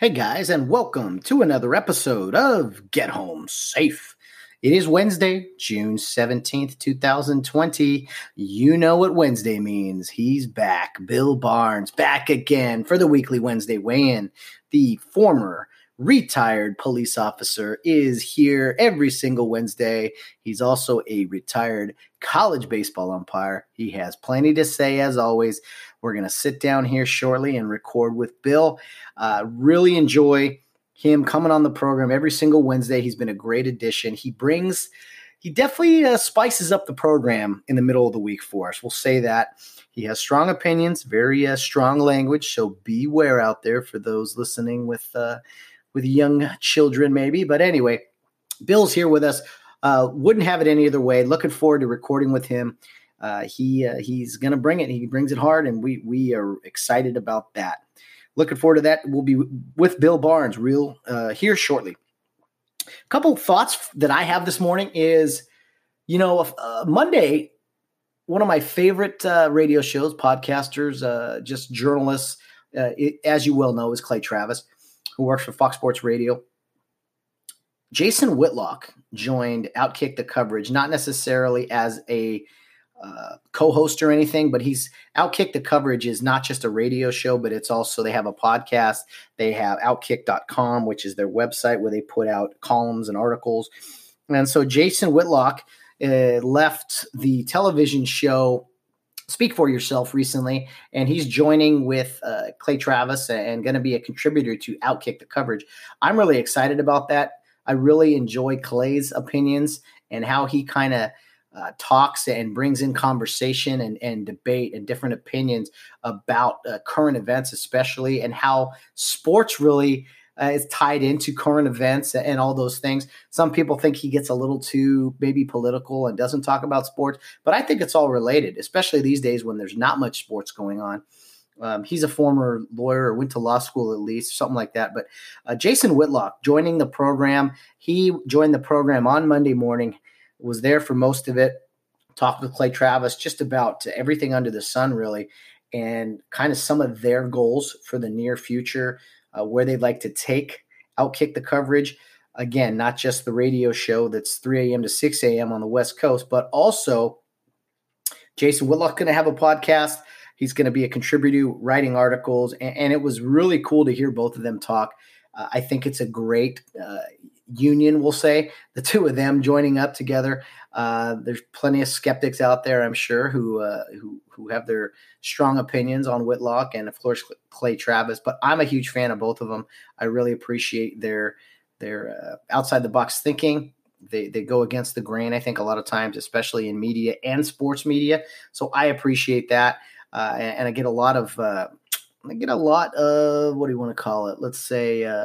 Hey guys, and welcome to another episode of Get Home Safe. It is Wednesday, June 17th, 2020. You know what Wednesday means. He's back. Bill Barnes back again for the weekly Wednesday weigh in. The former retired police officer is here every single Wednesday. He's also a retired college baseball umpire. He has plenty to say, as always. We're going to sit down here shortly and record with Bill. Uh, really enjoy him coming on the program every single Wednesday. He's been a great addition. He brings, he definitely uh, spices up the program in the middle of the week for us. We'll say that. He has strong opinions, very uh, strong language. So beware out there for those listening with uh, with young children, maybe. But anyway, Bill's here with us. Uh, wouldn't have it any other way. Looking forward to recording with him. Uh, he uh, he's going to bring it. He brings it hard, and we we are excited about that. Looking forward to that. We'll be with Bill Barnes real uh, here shortly. A couple thoughts that I have this morning is, you know, uh, Monday, one of my favorite uh, radio shows, podcasters, uh, just journalists, it, as you well know, is Clay Travis, who works for Fox Sports Radio. Jason Whitlock joined Outkick the coverage, not necessarily as a uh, co-host or anything, but he's Outkick the coverage is not just a radio show, but it's also they have a podcast. They have outkick.com, which is their website where they put out columns and articles. And so Jason Whitlock uh, left the television show Speak for Yourself recently, and he's joining with uh, Clay Travis and going to be a contributor to Outkick the coverage. I'm really excited about that. I really enjoy Clay's opinions and how he kind of – uh, talks and brings in conversation and, and debate and different opinions about uh, current events, especially, and how sports really uh, is tied into current events and all those things. Some people think he gets a little too maybe political and doesn't talk about sports, but I think it's all related, especially these days when there's not much sports going on. Um, he's a former lawyer went to law school at least, something like that. But uh, Jason Whitlock joining the program. He joined the program on Monday morning was there for most of it. Talked with Clay Travis just about everything under the sun, really, and kind of some of their goals for the near future, uh, where they'd like to take Outkick the coverage. Again, not just the radio show that's 3 a.m. to 6 a.m. on the West Coast, but also Jason Whitlock going to have a podcast. He's going to be a contributor writing articles, and, and, it was really cool to hear both of them talk. Uh, I think it's a great uh, union, we'll say, the two of them joining up together. Uh, there's plenty of skeptics out there, I'm sure, who uh, who who have their strong opinions on Whitlock and of course Clay Travis. But I'm a huge fan of both of them. I really appreciate their their uh, outside the box thinking. They they go against the grain. I think a lot of times, especially in media and sports media. So I appreciate that, uh, and, and, I get a lot of. Uh, I get a lot of what do you want to call it? Let's say uh,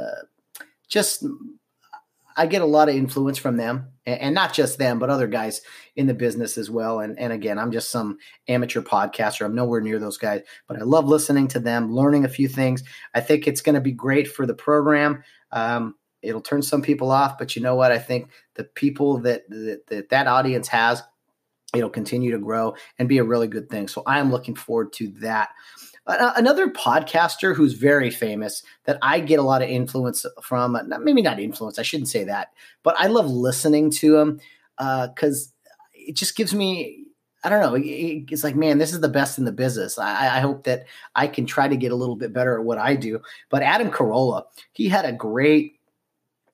just I get a lot of influence from them, and, not just them, but other guys in the business as well. And and again, I'm just some amateur podcaster. I'm nowhere near those guys, but I love listening to them, learning a few things. I think it's going to be great for the program. Um, it'll turn some people off, but you know what? I think the people that that that, that audience has, it'll continue to grow and be a really good thing. So I am looking forward to that. Another podcaster who's very famous that I get a lot of influence from, maybe not influence, I shouldn't say that, but I love listening to him because uh, it just gives me, I don't know, it's like, man, this is the best in the business. I, I hope that I can try to get a little bit better at what I do. But Adam Carolla, he had a great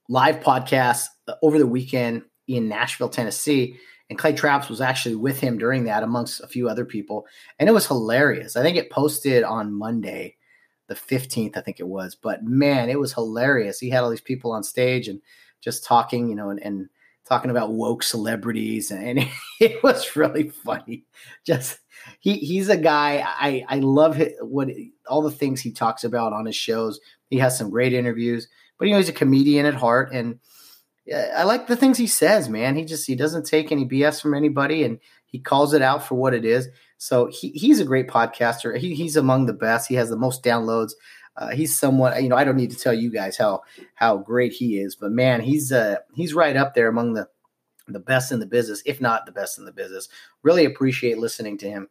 live podcast uh, over the weekend in Nashville, Tennessee and Clay Travis was actually with him during that, amongst a few other people. And it was hilarious. I think it posted on Monday, the 15th, I think it was. But man, it was hilarious. He had all these people on stage and just talking, you know, and, and talking about woke celebrities, and it was really funny. Just he he's a guy I I love what all the things he talks about on his shows. He has some great interviews, but you know he's a comedian at heart, and I like the things he says. Man, he just he doesn't take any BS from anybody, and he calls it out for what it is. So he, he's a great podcaster. He, he's among the best. He has the most downloads. Uh, he's somewhat, you know, I don't need to tell you guys how how great he is, but man, he's uh he's right up there among the the best in the business, if not the best in the business. Really appreciate listening to him.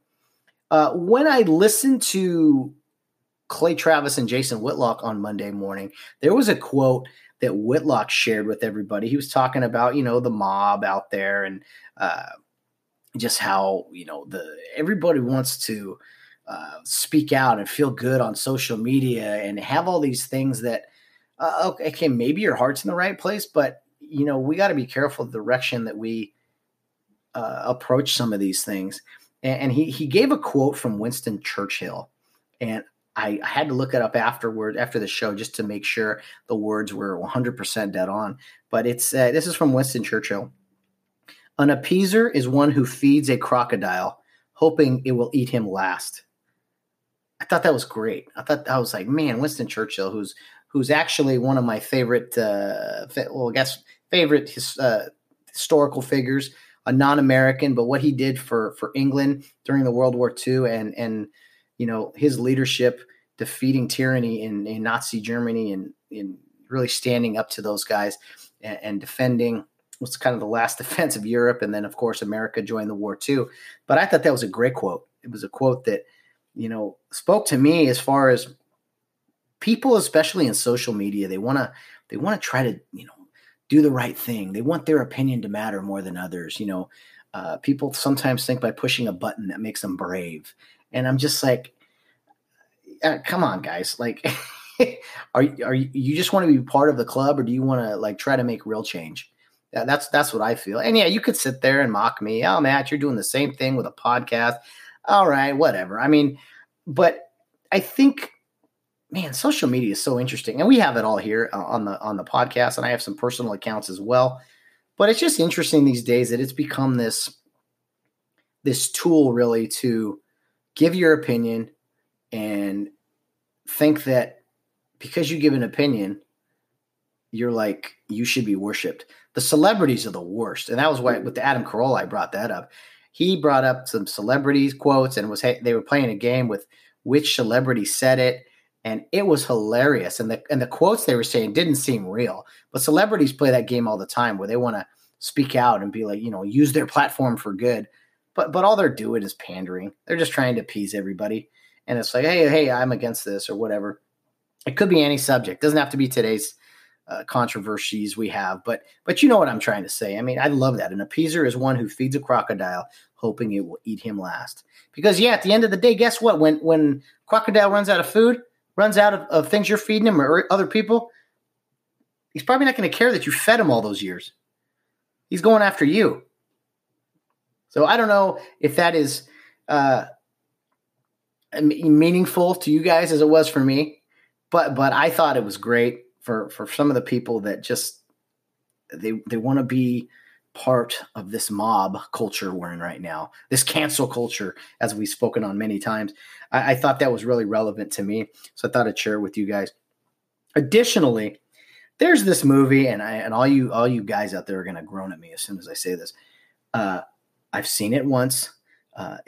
Uh, when I listened to Clay Travis and Jason Whitlock on Monday morning, there was a quote that Whitlock shared with everybody. He was talking about, you know, the mob out there and uh, just how, you know, the everybody wants to uh, speak out and feel good on social media and have all these things that, uh, okay, maybe your heart's in the right place, but, you know, we got to be careful the direction that we uh, approach some of these things and, he he gave a quote from Winston Churchill, and I, I had to look it up afterward after the show just to make sure the words were 100% dead on. But it's uh, this is from Winston Churchill. An appeaser is one who feeds a crocodile, hoping it will eat him last. I thought that was great. I thought I was like, man, Winston Churchill, who's who's actually one of my favorite, uh, well, I guess favorite his, uh, historical figures a non-American, but what he did for for England during the World War II and and you know his leadership defeating tyranny in, in Nazi Germany and in really standing up to those guys and, and defending was kind of the last defense of Europe, and then of course America joined the war too. But I thought that was a great quote. It was a quote that you know spoke to me as far as people, especially in social media, they want to they want to try to you know do the right thing. They want their opinion to matter more than others. You know, uh, people sometimes think by pushing a button that makes them brave, and I'm just like, uh, come on, guys, like. are are you, you just want to be part of the club or do you want to like try to make real change that's that's what I feel. And yeah, you could sit there and mock me. Oh, Matt, you're doing the same thing with a podcast. All right, whatever. I mean, but I think man, social media is so interesting, and we have it all here uh, on the on the podcast, and I have some personal accounts as well. But it's just interesting these days that it's become this this tool really to give your opinion and think that because you give an opinion, you're like you should be worshipped. The celebrities are the worst, and that was why with the Adam Carolla I brought that up. He brought up some celebrities quotes and was they were playing a game with which celebrity said it and it was hilarious. And the and the quotes they were saying didn't seem real, but celebrities play that game all the time where they want to speak out and be like, you know, use their platform for good. But but all they're doing is pandering. They're just trying to appease everybody, and it's like, hey, hey, I'm against this or whatever. It could be any subject. Doesn't have to be today's uh, controversies we have, but but you know what I'm trying to say. I mean, I love that. An appeaser is one who feeds a crocodile, hoping it will eat him last. Because yeah, at the end of the day, guess what? When when crocodile runs out of food, runs out of, of things you're feeding him or other people, he's probably not going to care that you fed him all those years. He's going after you. So I don't know if that is uh, meaningful to you guys as it was for me, but but I thought it was great for for some of the people that just they they want to be part of this mob culture we're in right now, this cancel culture, as we've spoken on many times. I, I thought that was really relevant to me. So I thought I'd share it with you guys. Additionally, there's this movie, and I and all you all you guys out there are gonna groan at me as soon as I say this. Uh, I've seen it once. Uh,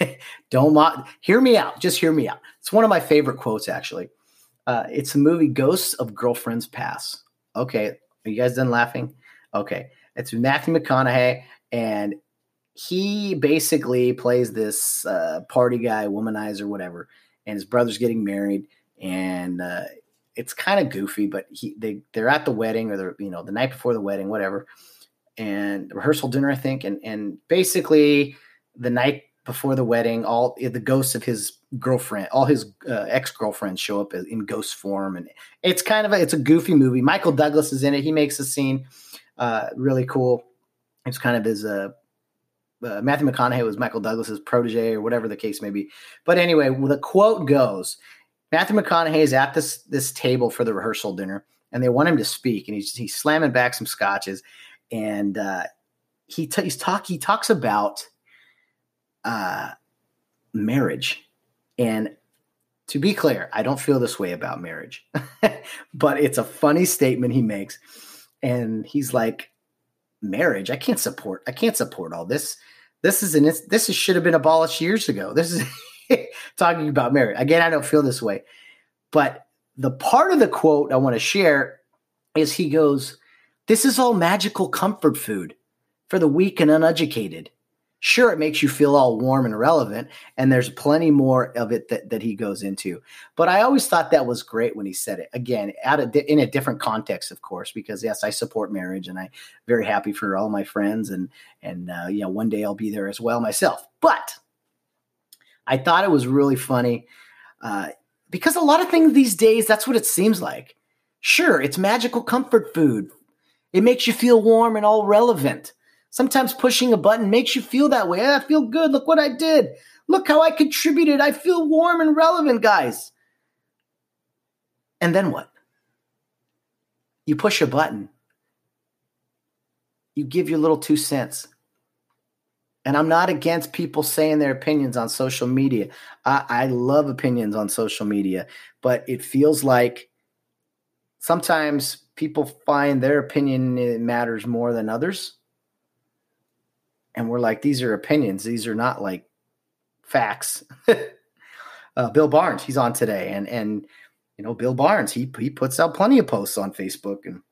don't mock, hear me out. Just hear me out. It's one of my favorite quotes, actually. Uh, it's a movie, Ghosts of Girlfriends Past. Okay, are you guys done laughing? Okay, it's Matthew McConaughey, and he basically plays this uh, party guy, womanizer, whatever. And his brother's getting married, and uh, it's kind of goofy. But he they they're at the wedding, or they're you know the night before the wedding, whatever, and rehearsal dinner, I think. And and basically the night before the wedding, all the ghosts of his girlfriend, all his uh, ex girlfriends show up in ghost form, and it's kind of a, it's a goofy movie. Michael Douglas is in it. He makes a scene uh, really cool. It's kind of his uh, uh, Matthew McConaughey was Michael Douglas's protege or whatever the case may be. But anyway, the quote goes: Matthew McConaughey is at this this table for the rehearsal dinner, and they want him to speak, and he's he's slamming back some scotches, and uh, he t- he's talk he talks about uh, marriage, and to be clear, I don't feel this way about marriage, but it's a funny statement he makes, and he's like, "Marriage, I can't support. I can't support all this. This is an this is, should have been abolished years ago. This is talking about marriage again. I don't feel this way, but the part of the quote I want to share is he goes, "This is all magical comfort food for the weak and uneducated." Sure, it makes you feel all warm and relevant, and there's plenty more of it that, that he goes into. But I always thought that was great when he said it. Again, in a different context, of course, because yes, I support marriage, and I'm very happy for all my friends, and and uh, you know, one day I'll be there as well myself. But I thought it was really funny uh, because a lot of things these days, that's what it seems like. Sure, it's magical comfort food. It makes you feel warm and all relevant. Sometimes pushing a button makes you feel that way. Ah, I feel good. Look what I did. Look how I contributed. I feel warm and relevant, guys. And then what? You push a button. You give your little two cents. And I'm not against people saying their opinions on social media. I, I love opinions on social media, but it feels like sometimes people find their opinion matters more than others and we're like, these are opinions. These are not like facts. uh, Bill Barnes, he's on today, and and you know Bill Barnes, he he puts out plenty of posts on Facebook, and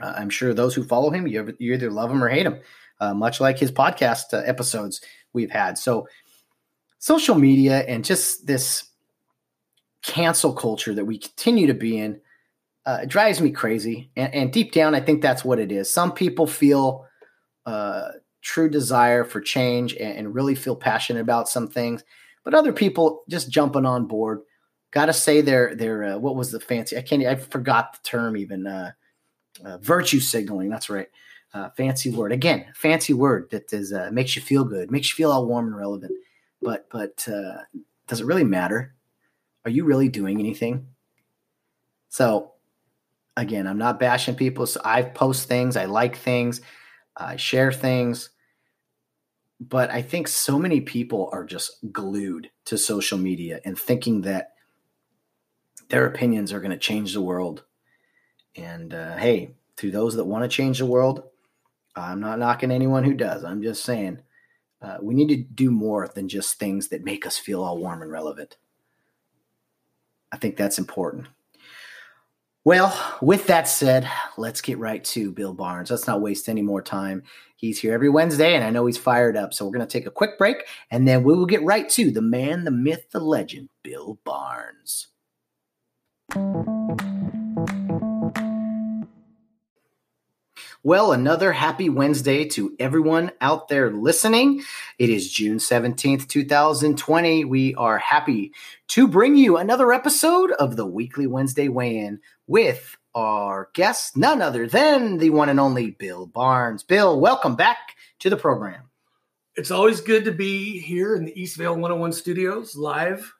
uh, I'm sure those who follow him, you, you either love him or hate him, uh, much like his podcast uh, episodes we've had. So, social media and just this cancel culture that we continue to be in uh, it drives me crazy. And, and, deep down, I think that's what it is. Some people feel uh, true desire for change and, and really feel passionate about some things. But other people just jumping on board. Got to say their their uh, what was the fancy? I can't. I forgot the term even. Uh, uh, virtue signaling. That's right. Uh, fancy word again. Fancy word that is makes you feel good, makes you feel all warm and relevant. But but does it really matter? Are you really doing anything? So again, I'm not bashing people. So I post things. I like things. I share things but I think so many people are just glued to social media and thinking that their opinions are going to change the world. And uh, hey, to those that want to change the world, I'm not knocking anyone who does. I'm just saying uh, we need to do more than just things that make us feel all warm and relevant. I think that's important. Well, with that said, let's get right to Bill Barnes. Let's not waste any more time. He's here every Wednesday, and I know he's fired up. So we're going to take a quick break, and then we will get right to the man, the myth, the legend, Bill Barnes. Well, another happy Wednesday to everyone out there listening. It is June 17th, 2020. We are happy to bring you another episode of the weekly Wednesday weigh in with our guest, none other than the one and only Bill Barnes. Bill, welcome back to the program. It's always good to be here in the Eastvale 101 studios live.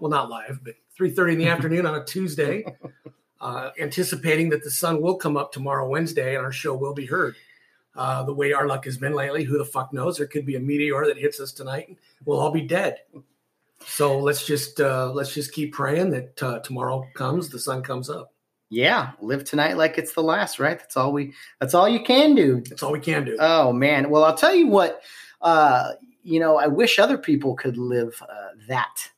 Well, not live, but 3.30 in the afternoon on a Tuesday uh, anticipating that the sun will come up tomorrow, Wednesday, and our show will be heard. Uh, the way our luck has been lately, who the fuck knows? There could be a meteor that hits us tonight, and we'll all be dead. So let's just uh, let's just keep praying that uh, tomorrow comes, the sun comes up. Yeah, live tonight like it's the last, right? That's all we. That's all you can do. That's all we can do. Oh man. Well, I'll tell you what. Uh, you know, I wish other people could live uh, that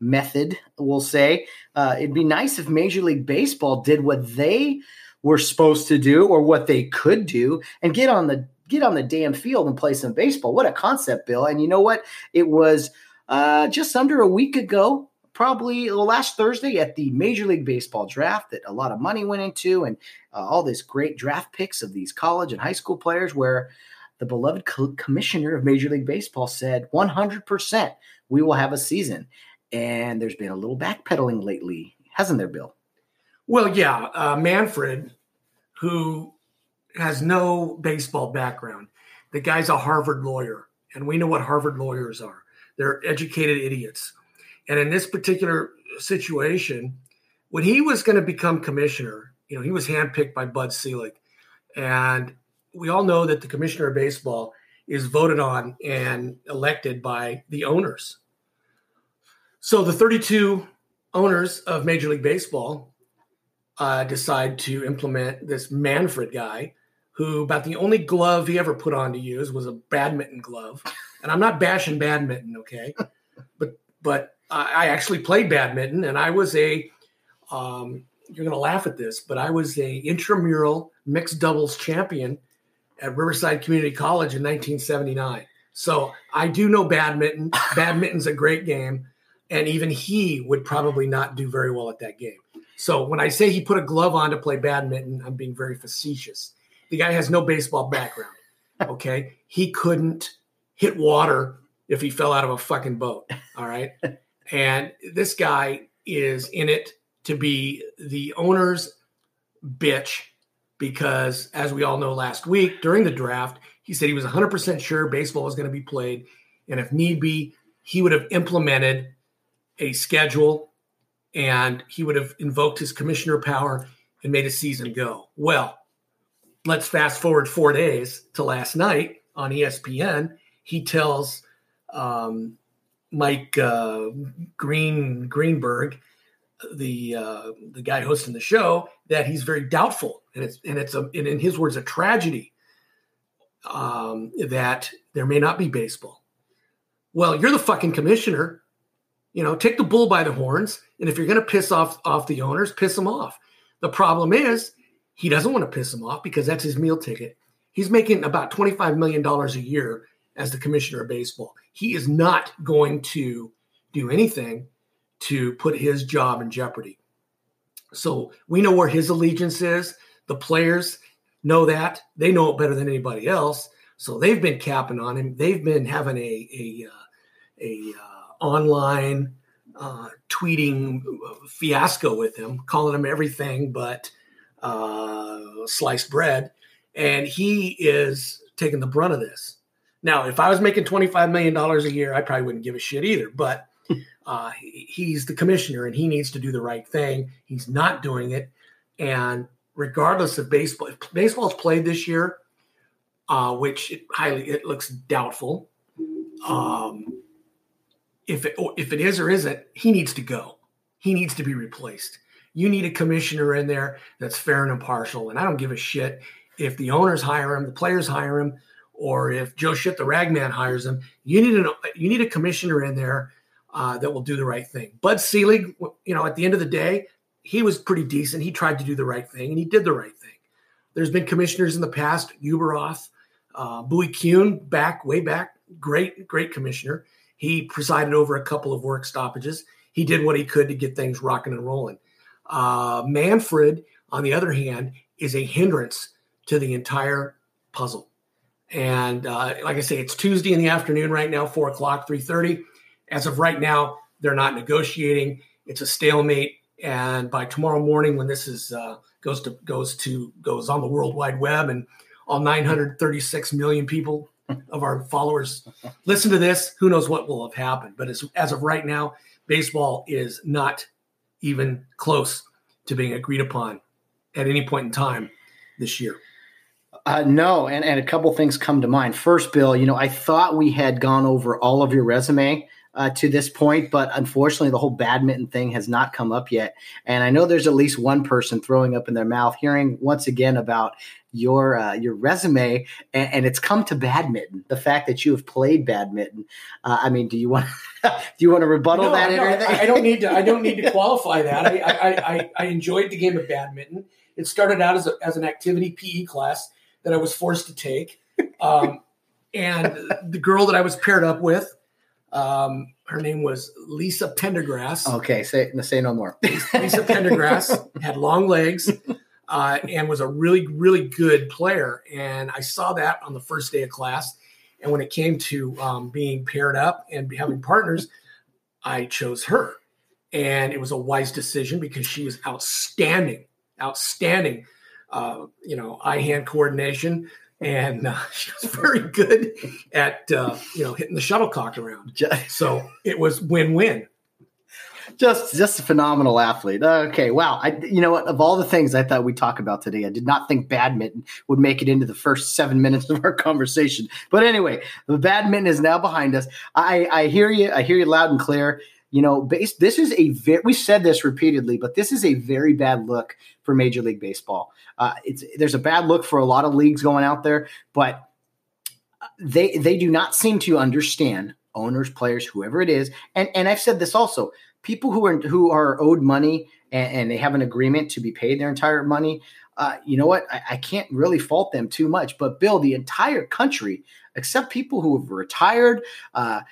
method, we'll say. Uh, it'd be nice if Major League Baseball did what they were supposed to do or what they could do and get on the get on the damn field and play some baseball. What a concept, Bill. And you know what? It was uh, just under a week ago, probably last Thursday at the Major League Baseball draft that a lot of money went into and uh, all this great draft picks of these college and high school players where the beloved co- commissioner of Major League Baseball said 100% we will have a season and there's been a little backpedaling lately, hasn't there, Bill? Well, yeah, uh, Manfred, who has no baseball background, the guy's a Harvard lawyer, and we know what Harvard lawyers are. They're educated idiots. And in this particular situation, when he was going to become commissioner, you know, he was handpicked by Bud Selig. And we all know that the commissioner of baseball is voted on and elected by the owners. So the 32 owners of Major League Baseball uh, decide to implement this Manfred guy, who about the only glove he ever put on to use was a badminton glove. And I'm not bashing badminton, okay, but but I actually played badminton, and I was a um, you're going to laugh at this, but I was a intramural mixed doubles champion at Riverside Community College in 1979. So I do know badminton. Badminton's a great game, and even he would probably not do very well at that game. So when I say he put a glove on to play badminton, I'm being very facetious. The guy has no baseball background. Okay, he couldn't hit water if he fell out of a fucking boat. All right, and this guy is in it to be the owner's bitch because, as we all know, last week during the draft, he said he was 100% sure baseball was going to be played. And if need be, he would have implemented a schedule and he would have invoked his commissioner power and made a season go. Well, let's fast forward four days to last night on ESPN. He tells um, Mike uh, Green Greenberg, the uh, the guy hosting the show, that he's very doubtful, and it's and it's a and in his words a tragedy um, that there may not be baseball. Well, you're the fucking commissioner. You know, take the bull by the horns, and if you're going to piss off off the owners, piss them off. The problem is he doesn't want to piss them off because that's his meal ticket. He's making about twenty five million dollars a year as the commissioner of baseball. He is not going to do anything to put his job in jeopardy. So we know where his allegiance is. The players know that. They know it better than anybody else. So they've been capping on him. They've been having a a, uh, a uh, online uh, tweeting fiasco with him, calling him everything but uh, sliced bread, and he is taking the brunt of this. Now, if I was making twenty five million dollars a year, I probably wouldn't give a shit either. But uh, he's the commissioner, and he needs to do the right thing. He's not doing it, and regardless of baseball, if baseball's played this year, uh, which it highly it looks doubtful. Um, if it if it is or isn't, he needs to go. He needs to be replaced. You need a commissioner in there that's fair and impartial. And I don't give a shit if the owners hire him, the players hire him or if Joe Shit the Ragman hires him, you need a you need a commissioner in there uh, that will do the right thing. Bud Selig, you know, at the end of the day, he was pretty decent. He tried to do the right thing, and he did the right thing. There's been commissioners in the past, Ueberroth, uh, Bowie Kuhn, back way back, great great commissioner. He presided over a couple of work stoppages. He did what he could to get things rocking and rolling. Uh, Manfred, on the other hand, is a hindrance to the entire puzzle. And uh, like I say, it's Tuesday in the afternoon right now, four o'clock, three thirty. As of right now, they're not negotiating. It's a stalemate. And by tomorrow morning, when this is uh, goes to goes to goes on the World Wide Web, and all 936 million people of our followers listen to this, who knows what will have happened? But as, as of right now, baseball is not even close to being agreed upon at any point in time this year. Uh, no, and, and a couple things come to mind. First, Bill, you know, I thought we had gone over all of your resume uh, to this point, but unfortunately, the whole badminton thing has not come up yet. And I know there's at least one person throwing up in their mouth, hearing once again about your uh, your resume, and, and, it's come to badminton. The fact that you have played badminton. Uh, I mean, do you want do you want to rebuttal no, that? No, I, I, don't need to. I don't need to qualify that. I, I, I, I enjoyed the game of badminton. It started out as, a, as an activity PE class that I was forced to take. Um, and the girl that I was paired up with, um, her name was Lisa Pendergrass. Okay, say say no more. Lisa Pendergrass had long legs uh, and was a really really good player. And I saw that on the first day of class. And when it came to um, being paired up and having partners, I chose her. And it was a wise decision because she was outstanding, outstanding uh, you know, eye hand coordination. And uh, she was very good at, uh, you know, hitting the shuttlecock around. So it was win win. just just a phenomenal athlete. Okay, wow. I you know what? Of all the things I thought we'd talk about today, I did not think badminton would make it into the first seven minutes of our conversation. But anyway, the badminton is now behind us. I I hear you. I hear you loud and clear. You know, this is a very, we said this repeatedly, but this is a very bad look for Major League Baseball. Uh, it's there's a bad look for a lot of leagues going out there, but they they do not seem to understand owners, players, whoever it is. And and I've said this also: people who are who are owed money and, and they have an agreement to be paid their entire money. Uh, you know what? I, I, can't really fault them too much. But Bill, the entire country, except people who have retired, uh,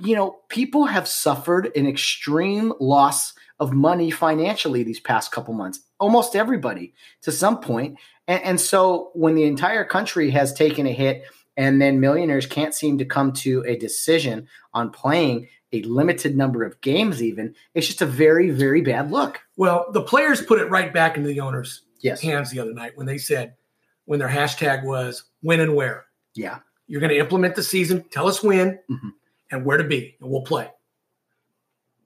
you know, people have suffered an extreme loss of money financially these past couple months. Almost everybody to some point. And, and so when the entire country has taken a hit and then millionaires can't seem to come to a decision on playing a limited number of games even it's just a very very bad look well the players put it right back into the owners yes. hands the other night when they said when their hashtag was when and where yeah you're going to implement the season tell us when mm-hmm. And where to be and we'll play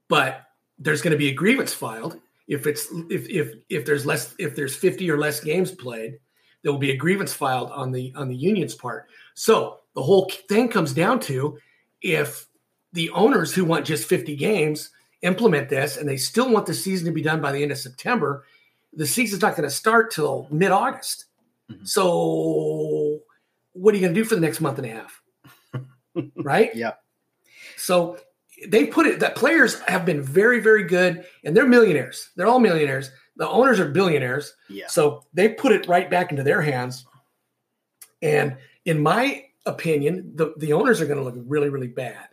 but there's going to be a grievance filed if it's if if if there's less if there's 50 or less games played there will be a grievance filed on the on the union's part so the whole thing comes down to if the owners who want just 50 games implement this and they still want the season to be done by the end of September, the season's not going to start till mid August. Mm-hmm. So, what are you going to do for the next month and a half? right? Yeah. So, they put it that players have been very, very good and they're millionaires. They're all millionaires. The owners are billionaires. Yeah. So, they put it right back into their hands. And in my opinion, the, the owners are going to look really, really bad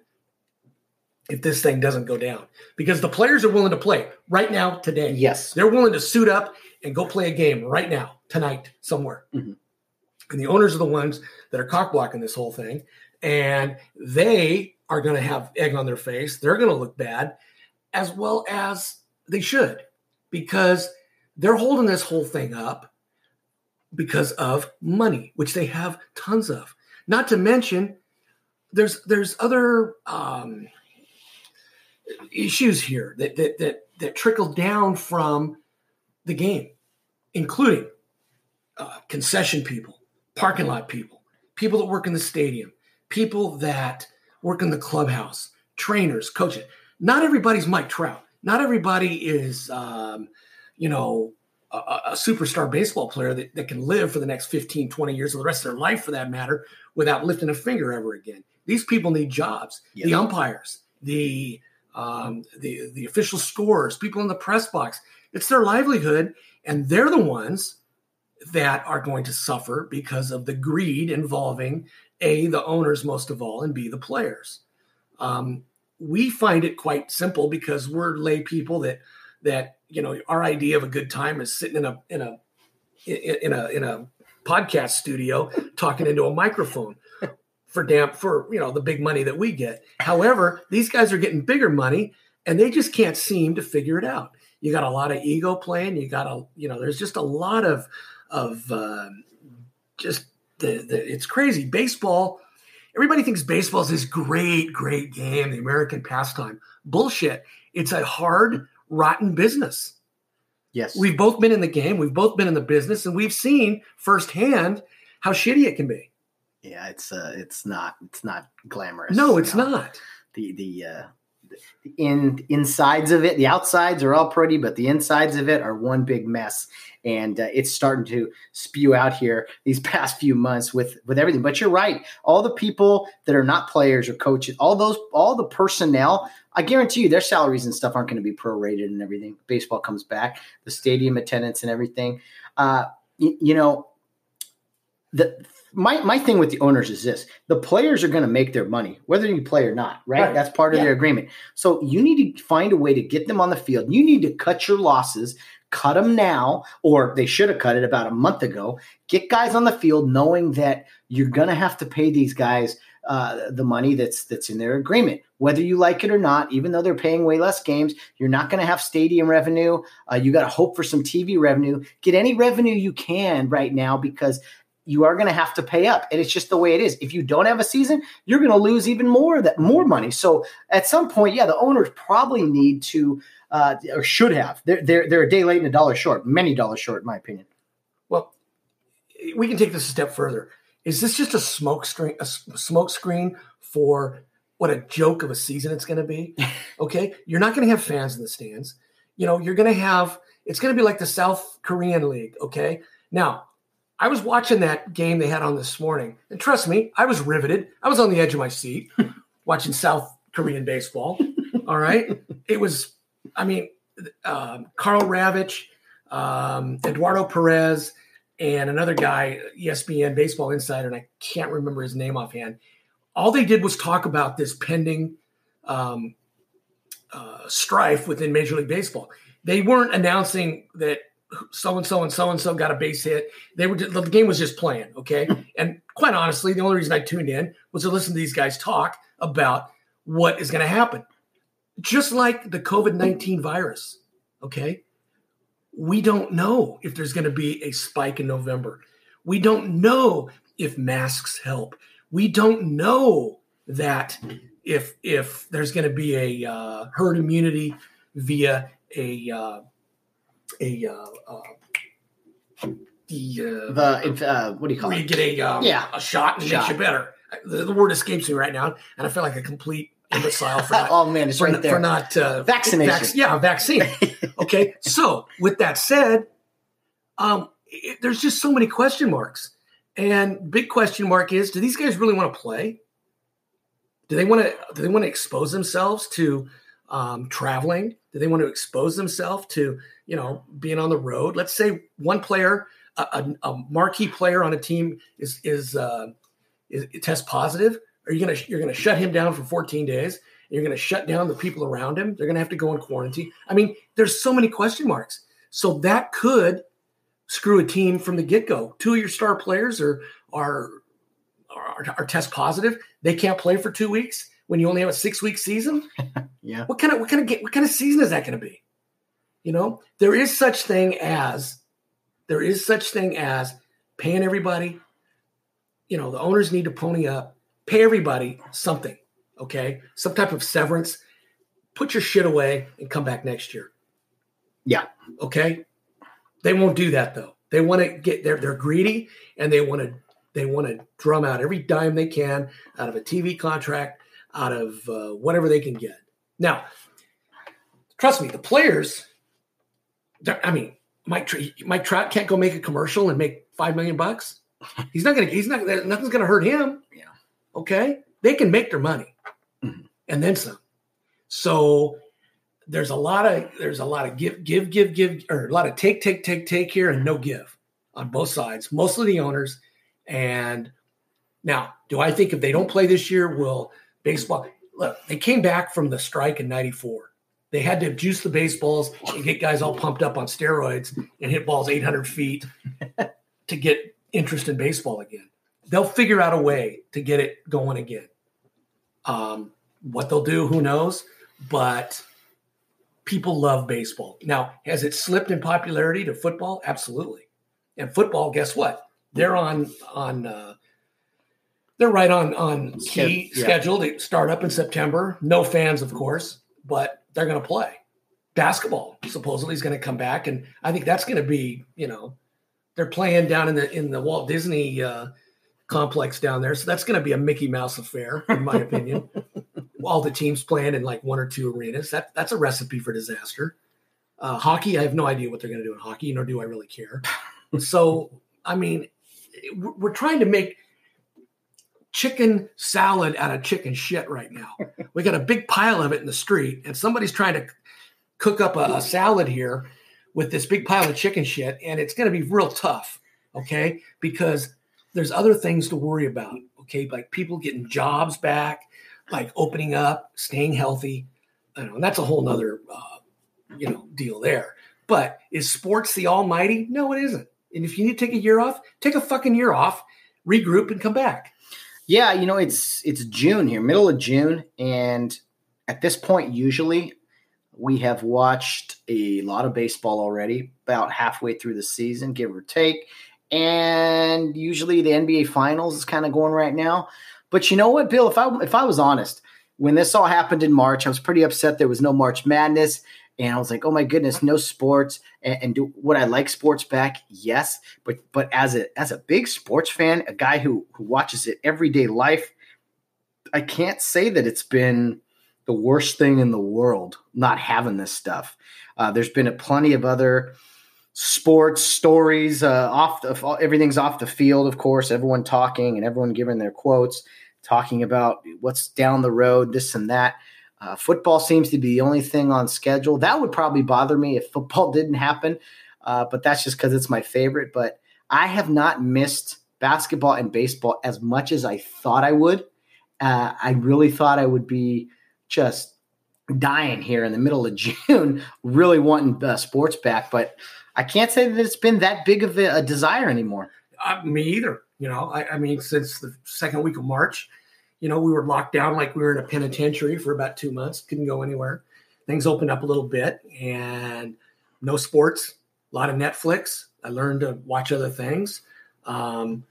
if this thing doesn't go down because the players are willing to play right now, today. Yes. They're willing to suit up and go play a game right now, tonight, somewhere. Mm-hmm. And the owners are the ones that are cock blocking this whole thing. And they are going to have egg on their face. They're going to look bad as well as they should because they're holding this whole thing up because of money, which they have tons of. Not to mention, there's there's other um, issues here that that that that trickle down from the game, including uh, concession people, parking lot people, people that work in the stadium, people that work in the clubhouse, trainers, coaches. Not everybody's Mike Trout. Not everybody is, um, you know, a, a, superstar baseball player that, that can live for the next 15, 20 years or the rest of their life for that matter without lifting a finger ever again. These people need jobs. The umpires, the um, the the official scores, people in the press box. It's their livelihood, and they're the ones that are going to suffer because of the greed involving a the owners most of all, and b the players. Um, we find it quite simple because we're lay people that that you know our idea of a good time is sitting in a in a in a in a podcast studio talking into a microphone for damn for you know the big money that we get. However, these guys are getting bigger money and they just can't seem to figure it out. You got a lot of ego playing. You got a you know there's just a lot of of uh, just the, the it's crazy baseball. Everybody thinks baseball is this great great game, the American pastime. Bullshit. It's a hard rotten business. Yes. We've both been in the game, we've both been in the business, and we've seen firsthand how shitty it can be yeah, it's uh, it's not it's not glamorous. No, it's you know? not. The the uh, the in insides of it, the outsides are all pretty, but the insides of it are one big mess, and uh, it's starting to spew out here these past few months with with everything. But you're right, all the people that are not players or coaches, all those all the personnel. I guarantee you, their salaries and stuff aren't going to be prorated and everything. Baseball comes back, the stadium attendance and everything. Uh, you, you know, the my my thing with the owners is this: the players are going to make their money whether you play or not, right? right. That's part of yeah. their agreement. So you need to find a way to get them on the field. You need to cut your losses, cut them now, or they should have cut it about a month ago. Get guys on the field, knowing that you're going to have to pay these guys uh, the money that's that's in their agreement, whether you like it or not. Even though they're paying way less games, you're not going to have stadium revenue. Uh, you got to hope for some TV revenue. Get any revenue you can right now because you are going to have to pay up and it's just the way it is. If you don't have a season you're going to lose even more that more money. So at some point yeah the owners probably need to uh, or should have. They're, they're, they're a day late and a dollar short many dollars short in my opinion. Well we can take this a step further. Is this just a smoke screen a smoke screen for what a joke of a season it's going to be? Okay you're not going to have fans in the stands. You know you're going to have it's going to be like the south korean league okay? Now I was watching that game they had on this morning, and trust me, I was riveted. I was on the edge of my seat watching South Korean baseball. All right, it was. I mean, um, Karl Ravech, um, Eduardo Perez, and another guy, ESPN Baseball Insider, and I can't remember his name offhand. All they did was talk about this pending um, uh, strife within Major League Baseball. They weren't announcing that so and so and so and so got a base hit. They were the game was just playing, okay. And quite honestly, the only reason I tuned in was to listen to these guys talk about what is going to happen. Just like the COVID nineteen virus, okay. We don't know if there's going to be a spike in November. We don't know if masks help. We don't know that if if there's going to be a uh, herd immunity via a uh, a uh, uh, the uh, the uh, what do you call where it? you get a um, Yeah. a shot and it Shot. makes you better. The, the word escapes me right now, and I feel like a complete imbecile for not oh man, it's for, right there. for not uh, Vaccination. vac- yeah, vaccine. okay, so with that said, um, it, there's just so many question marks, and big question mark is: Do these guys really want to play? Do they want to? Do they want to expose themselves to um, traveling? Do they want to expose themselves to you know being on the road? Let's say one player, a, a, a marquee player on a team, is is uh, is test positive. Are you gonna you're gonna shut him down for 14 days? You're gonna shut down the people around him. They're gonna have to go in quarantine. I mean, there's so many question marks. So that could screw a team from the get go. Two of your star players are are are, are test positive. They can't play for two weeks when you only have a six week season. yeah. What kind of what kind of get, what kind of season is that going to be? You know, there is such thing as there is such thing as paying everybody. You know, the owners need to pony up, pay everybody something, okay, some type of severance. Put your shit away and come back next year. Yeah. Okay. They won't do that though. They want to get they're they're greedy and they want to they want to drum out every dime they can out of a TV contract, out of uh, whatever they can get. Now, trust me, the players. I mean, Mike Mike Trout can't go make a commercial and make five million bucks. He's not gonna. He's not. Nothing's gonna hurt him. Yeah. Okay. They can make their money, Mhm. and then some. So there's a lot of there's a lot of give give give give or a lot of take take take take here and no give on both sides. Mostly the owners. And now, do I think if they don't play this year, will baseball look? They came back from the strike in '94. They had to juice the baseballs and get guys all pumped up on steroids and hit balls 800 feet to get interest in baseball again. They'll figure out a way to get it going again. Um, what they'll do, who knows? But people love baseball. Now, has it slipped in popularity to football? Absolutely. And football, guess what? They're on on uh, they're right on on key yeah. schedule. They start up in September. No fans, of course, but they're going to play. Basketball supposedly is going to come back, and I think that's going to be you know they're playing down in the in the Walt Disney uh, complex down there, so that's going to be a Mickey Mouse affair, in my opinion. All the teams playing in like one or two arenas. That that's a recipe for disaster. Uh, hockey, I have no idea what they're going to do in hockey, nor do I really care. so, I mean, we're we're trying to make chicken salad out of chicken shit right now. We got a big pile of it in the street, and somebody's trying to cook up a, a salad here with this big pile of chicken shit, and it's going to be real tough, okay? Because there's other things to worry about, okay? Like people getting jobs back, like opening up, staying healthy, I know, and that's a whole nother, uh, you know, deal there. But is sports the almighty? No, it isn't. And if you need to take a year off, take a fucking year off, regroup, and come back. Yeah, you know, it's it's June here, middle of June, and at this point, usually we have watched a lot of baseball already, about halfway through the season, give or take. and usually the NBA Finals is kind of going right now. But you know what, Bill? If I if I was honest, when this all happened in March, I was pretty upset there was no March Madness. And I was like, oh my goodness, no sports. And, and do would I like sports back? Yes. But but as a as a big sports fan, a guy who who watches it everyday life, I can't say that it's been the worst thing in the world not having this stuff. Uh, there's been a plenty of other sports stories uh, off the, everything's off the field of course everyone talking and everyone giving their quotes talking about what's down the road this and that uh, football seems to be the only thing on schedule that would probably bother me if football didn't happen uh, but that's just because it's my favorite but i have not missed basketball and baseball as much as i thought i would uh, i really thought i would be just dying here in the middle of june really wanting sports back but I can't say that it's been that big of a, a desire anymore. Uh, me either. You know, I, I, mean, since the second week of March, you know, we were locked down like we were in a penitentiary for about two months, couldn't go anywhere. Things opened up a little bit and no sports, a lot of Netflix. I learned to watch other things. Um,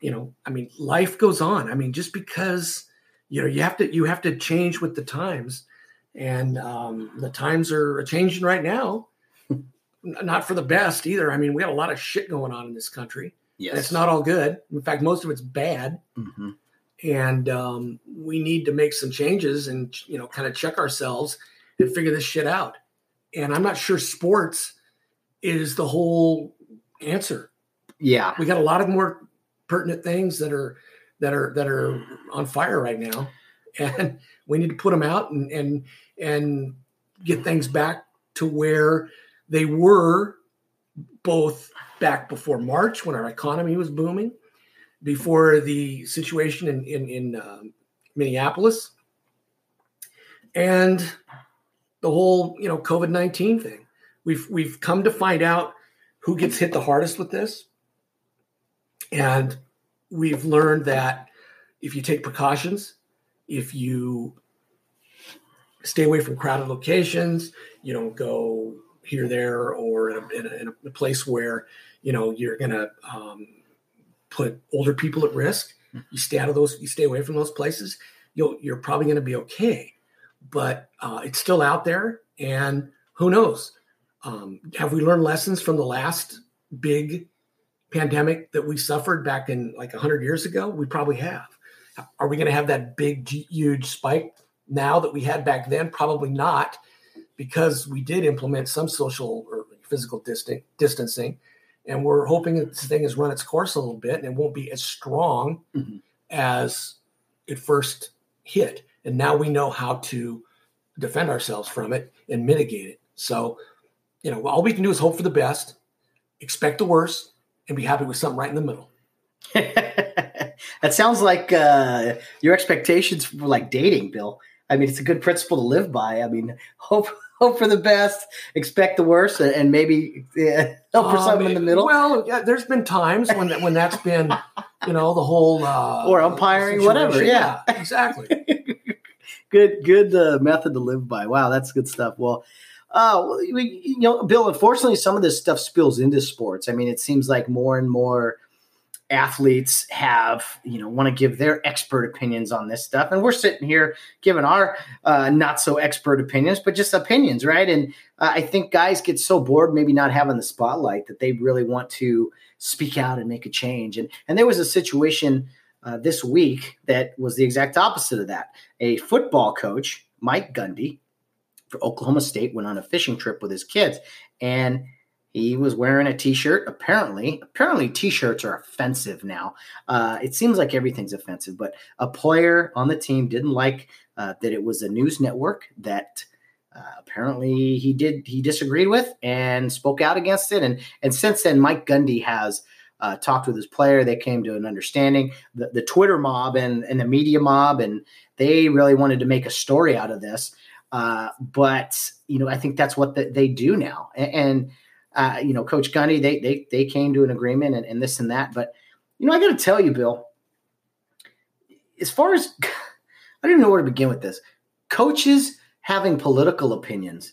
you know, I mean, life goes on. I mean, just because you know you have to you have to change with the times, and um, the times are changing right now not for the best either. I mean, we got a lot of shit going on in this country. Yes. it's not all good. In fact, most of it's bad. Mm-hmm. And um, we need to make some changes and, you know, kind of check ourselves and figure this shit out. And I'm not sure sports is the whole answer. Yeah. We got a lot of more pertinent things that are that are that are on fire right now. And we need to put them out and and and get things back to where they were both back before March when our economy was booming, before the situation in in, in um, Minneapolis, and the whole you know COVID nineteen thing. We've we've come to find out who gets hit the hardest with this, and we've learned that if you take precautions, if you stay away from crowded locations, you don't go here, there, or in a, in a, in a place where you know you're to um, put older people at risk. You stay out of those. You stay away from those places. You'll you're probably going to be okay. But uh, it's still out there, and who knows? Um, have we learned lessons from the last big pandemic that we suffered back in like 100 years ago? We probably have. Are we going to have that big, huge spike now that we had back then? Probably not because we did implement some social or physical distancing, and we're hoping that this thing has run its course a little bit and it won't be as strong mm-hmm. as it first hit. And now we know how to defend ourselves from it and mitigate it. So, you know, all we can do is hope for the best, expect the worst, and be happy with something right in the middle. that sounds like uh, your expectations were like dating, Bill. I mean, it's a good principle to live by. I mean, hope hope for the best, expect the worst, and maybe yeah, hope for um, something in the middle. Well, yeah, there's been times when that, when that's been, you know, the whole uh, or umpiring, situation. whatever. Yeah, yeah exactly. good, good uh, method to live by. Wow, that's good stuff. Well. Uh, we, you know, Bill. Unfortunately, some of this stuff spills into sports. I mean, it seems like more and more athletes have, you know, want to give their expert opinions on this stuff. And we're sitting here giving our uh, not so expert opinions, but just opinions, right? And uh, I think guys get so bored, maybe not having the spotlight, that they really want to speak out and make a change. And and there was a situation uh, this week that was the exact opposite of that. A football coach, Mike Gundy, for Oklahoma State, went on a fishing trip with his kids, and he was wearing a t-shirt. Apparently, apparently t-shirts are offensive now. Uh, it seems like everything's offensive, but a player on the team didn't like uh, that it was a news network that uh, apparently he did he disagreed with and spoke out against it. And and since then, Mike Gundy has. Uh, talked with his player. They came to an understanding. The, the Twitter mob and, and the media mob, and they really wanted to make a story out of this. Uh, but you know, I think that's what the, they do now. And, and uh, you know, Coach Gundy, they they they came to an agreement and, and this and that. But you know, I got to tell you, Bill, as far as I don't even know where to begin with this. Coaches having political opinions,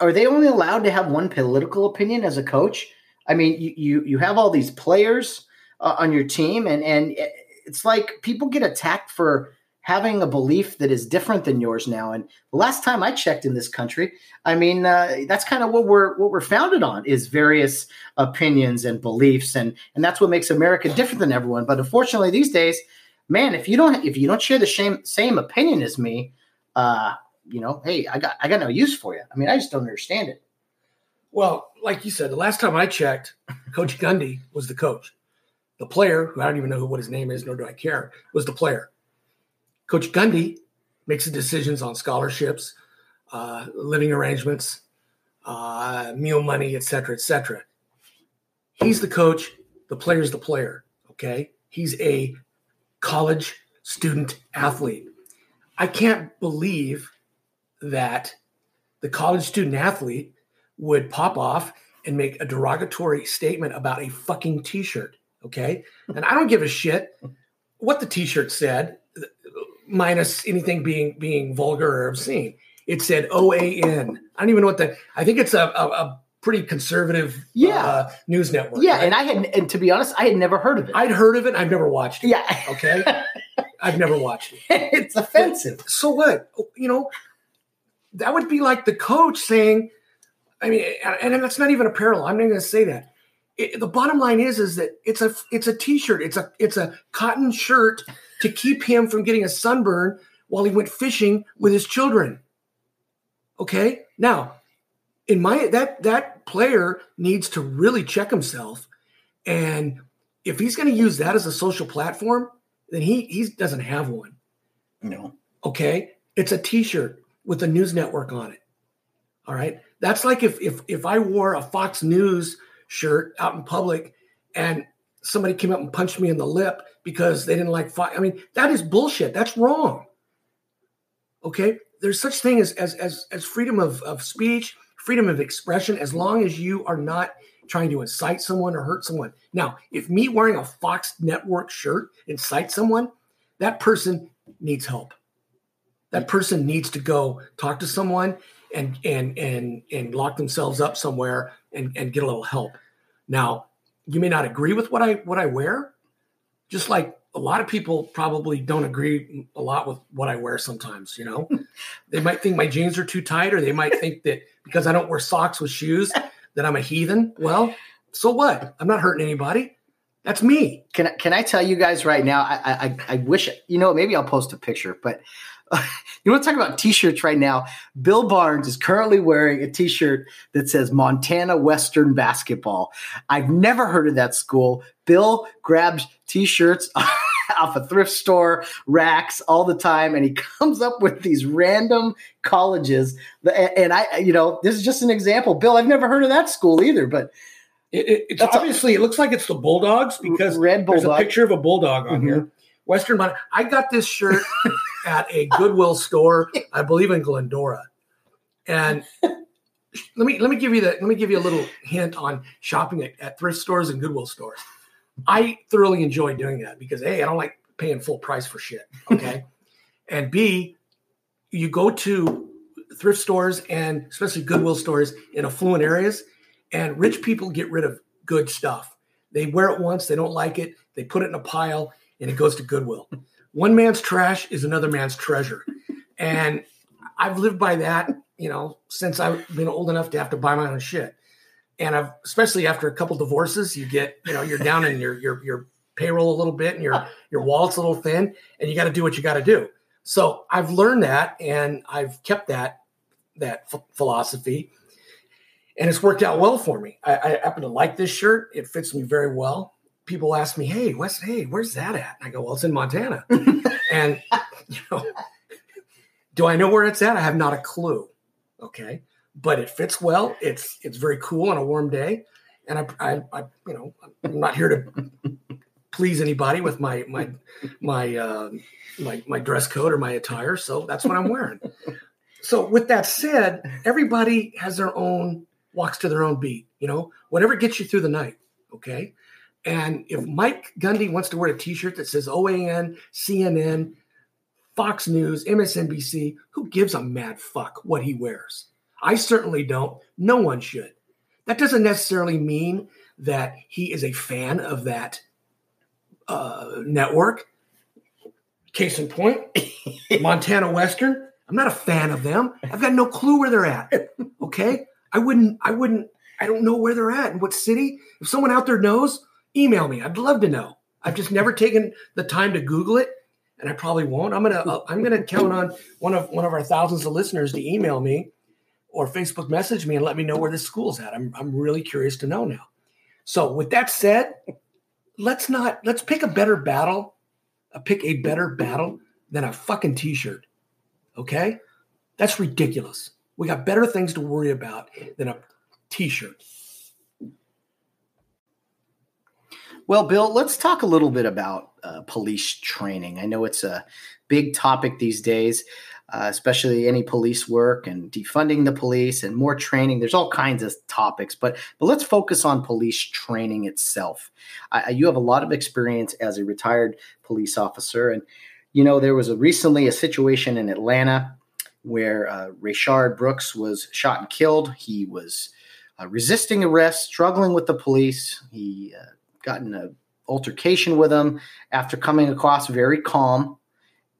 are they only allowed to have one political opinion as a coach? I mean, you you, you have all these players uh, on your team, and and it's like people get attacked for having a belief that is different than yours now. And the last time I checked in this country, I mean, uh, that's kind of what we're what we're founded on is various opinions and beliefs, and and that's what makes America different than everyone. But unfortunately, these days, man, if you don't if you don't share the same same opinion as me, uh, you know, hey, I got I got no use for you. I mean, I just don't understand it. Well, like you said, the last time I checked, Coach Gundy was the coach. The player, who I don't even know who what his name is, nor do I care, was the player. Coach Gundy makes the decisions on scholarships, uh, living arrangements, uh, meal money, et cetera, et cetera. He's the coach. The player's the player. Okay. He's a college student athlete. I can't believe that the college student athlete would pop off and make a derogatory statement about a fucking t-shirt. Okay. And I don't give a shit what the t-shirt said minus anything being being vulgar or obscene. It said O A N. I don't even know what the. I think it's a, a, a pretty conservative yeah. Uh, news network. Yeah, right? and I had, and to be honest, I had never heard of it. I'd heard of it. I've never watched it. Yeah. Okay. I've never watched it. it's offensive. But, so what? You know, that would be like the coach saying, I mean, and that's not even a parallel. I'm not going to say that. It, the bottom line is, is that it's a it's a t-shirt. It's a it's a cotton shirt to keep him from getting a sunburn while he went fishing with his children. Okay? Now, in my that that player needs to really check himself and if he's going to use that as a social platform, then he he doesn't have one. No. Okay? It's a t-shirt with a news network on it. All right? That's like if if if I wore a Fox News shirt out in public and somebody came up and punched me in the lip because they didn't like fight. I mean, that is bullshit. That's wrong. Okay, there's such thing as as as, as freedom of, of speech, freedom of expression, as long as you are not trying to incite someone or hurt someone. Now, if me wearing a Fox Network shirt incites someone, that person needs help. That person needs to go talk to someone and and and and lock themselves up somewhere and, and get a little help. Now, you may not agree with what I what I wear, just like a lot of people probably don't agree a lot with what I wear sometimes, you know. they might think my jeans are too tight, or they might think that because I don't wear socks with shoes that I'm a heathen. Well, so what? I'm not hurting anybody. That's me. Can I, can I tell you guys right now? I, I I wish you know. Maybe I'll post a picture, but you want to talk about t-shirts right now? Bill Barnes is currently wearing a t-shirt that says Montana Western Basketball. I've never heard of that school. Bill grabs t-shirts off a thrift store racks all the time, and he comes up with these random colleges. And I, you know, this is just an example. Bill, I've never heard of that school either, but. It, it, it's obviously, a, it looks like it's the Bulldogs because red bulldog. there's a picture of a bulldog on mm-hmm. here. Western Montana. I got this shirt at a Goodwill store, I believe in Glendora. And let me let me give you that. Let me give you a little hint on shopping at, at thrift stores and Goodwill stores. I thoroughly enjoy doing that because a I don't like paying full price for shit. Okay, and b you go to thrift stores and especially Goodwill stores in affluent areas, and rich people get rid of good stuff. They wear it once, they don't like it, they put it in a pile, and it goes to Goodwill one man's trash is another man's treasure. And I've lived by that, you know, since I've been old enough to have to buy my own shit. And I've especially after a couple divorces, you get, you know, you're down in your your your payroll a little bit and your your wallet's a little thin and you got to do what you got to do. So I've learned that and I've kept that that f- philosophy and it's worked out well for me. I, I happen to like this shirt. It fits me very well people ask me, "Hey, West, hey, where's that at?" And I go, "Well, it's in Montana." and you know, do I know where it's at? I have not a clue. Okay, but it fits well. It's it's very cool on a warm day, and I, I, I you know, I'm not here to please anybody with my my my uh, my my dress code or my attire, so that's what I'm wearing. so with that said, everybody has their own walks to their own beat. You know, whatever gets you through the night. Okay. And if Mike Gundy wants to wear a T-shirt that says OAN, CNN, Fox News, MSNBC, who gives a mad fuck what he wears? I certainly don't. No one should. That doesn't necessarily mean that he is a fan of that uh, network. Case in point, Montana Western. I'm not a fan of them. I've got no clue where they're at. Okay, I wouldn't. I wouldn't. I don't know where they're at and what city. If someone out there knows, email me. I'd love to know. I've just never taken the time to Google it, and I probably won't. I'm gonna. Uh, I'm gonna count on one of one of our thousands of listeners to email me or Facebook message me and let me know where this school's at. I'm I'm really curious to know now. So with that said, let's not let's pick a better battle, uh, pick a better battle than a fucking t-shirt. Okay? That's ridiculous. We got better things to worry about than a t-shirt. Well, Bill, let's talk a little bit about uh, police training. I know it's a big topic these days, uh, especially any police work and defunding the police and more training. There's all kinds of topics, but but let's focus on police training itself. I, you have a lot of experience as a retired police officer, and you know there was a recently a situation in Atlanta where uh, Rayshard Brooks was shot and killed. He was uh, resisting arrest, struggling with the police. He uh, got in an altercation with them after coming across very calm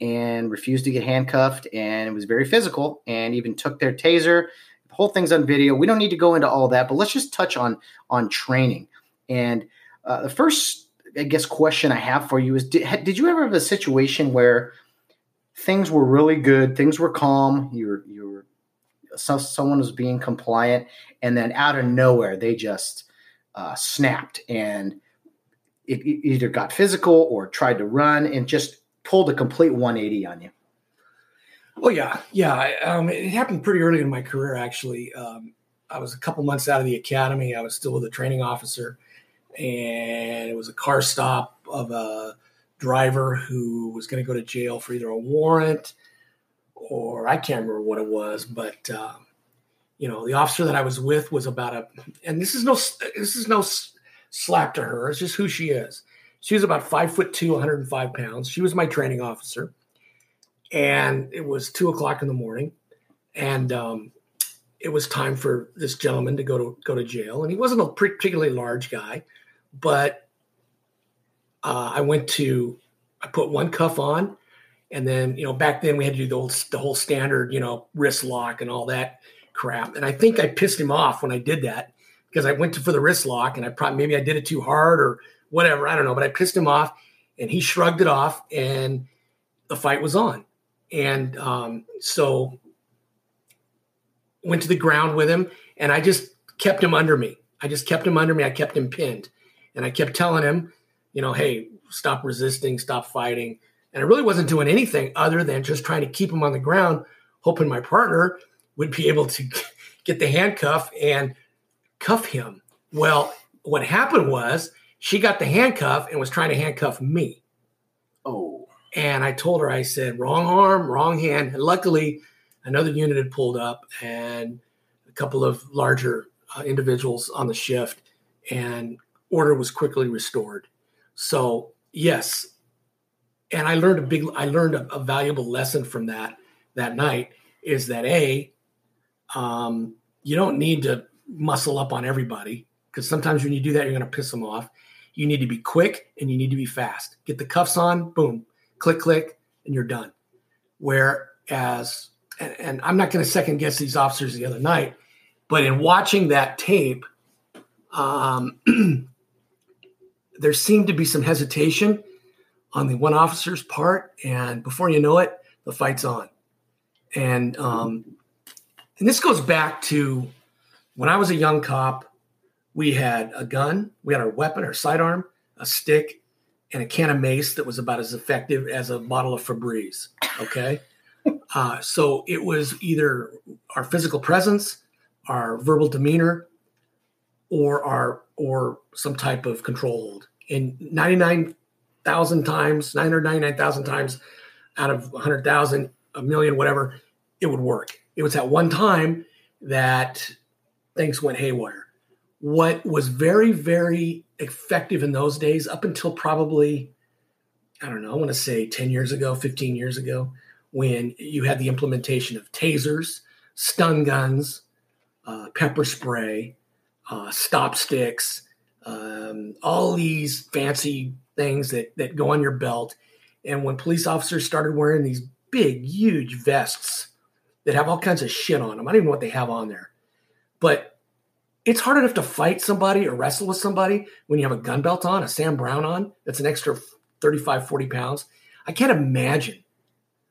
and refused to get handcuffed and it was very physical and even took their taser. The whole thing's on video. We don't need to go into all that but let's just touch on on training. And uh, the first i guess question i have for you is did, did you ever have a situation where things were really good things were calm you were you were so, someone was being compliant and then out of nowhere they just uh, snapped and it, it either got physical or tried to run and just pulled a complete 180 on you. Oh yeah, yeah. Um, it happened pretty early in my career. Actually, um, I was a couple months out of the academy. I was still with a training officer, and it was a car stop of a driver who was going to go to jail for either a warrant or I can't remember what it was, but um, you know, the officer that I was with was about a, and this is no, this is no slap to her. It's just who she is. She was about five foot two, 105 pounds. She was my training officer. And it was two o'clock in the morning. And um, it was time for this gentleman to go to go to jail. And he wasn't a particularly large guy, but uh, I went to I put one cuff on, and then you know back then we had to do the whole, the whole standard you know wrist lock and all that crap. And I think I pissed him off when I did that because I went to, for the wrist lock and I probably maybe I did it too hard or whatever. I don't know, but I pissed him off and he shrugged it off and the fight was on. And um, so went to the ground with him and I just kept him under me. I just kept him under me. I kept him pinned and I kept telling him, you know, hey, stop resisting, stop fighting. And I really wasn't doing anything other than just trying to keep him on the ground, hoping my partner would be able to get the handcuff and cuff him. Well, what happened was she got the handcuff and was trying to handcuff me. Oh. And I told her, I said, wrong arm, wrong hand. And luckily, another unit had pulled up and a couple of larger uh, individuals on the shift, and order was quickly restored. So, yes. And I learned a big, I learned a, a valuable lesson from that that night is that A, um, you don't need to muscle up on everybody because sometimes when you do that, you're going to piss them off. You need to be quick and you need to be fast. Get the cuffs on, boom, click, click, and you're done. Whereas, and, and I'm not going to second guess these officers the other night, but in watching that tape, um, there seemed to be some hesitation on the one officer's part, and before you know it, the fight's on. And um, and this goes back to when I was a young cop we had a gun, we had our weapon, our sidearm, a stick, and a can of mace that was about as effective as a bottle of Febreze. Okay. uh, so it was either our physical presence, our verbal demeanor, or our or some type of control hold. And 99,000 times, 999,000 times out of 100,000, a million, whatever, it would work. It was at one time that things went haywire what was very, very effective in those days, up until probably, I don't know, I want to say 10 years ago, 15 years ago, when you had the implementation of tasers, stun guns, uh, pepper spray, uh, stop sticks, um, all these fancy things that that go on your belt. And when police officers started wearing these big, huge vests that have all kinds of shit on them, I don't even know what they have on there, but it's hard enough to fight somebody or wrestle with somebody when you have a gun belt on, a Sam Browne on, that's an extra 35, 40 pounds. I can't imagine.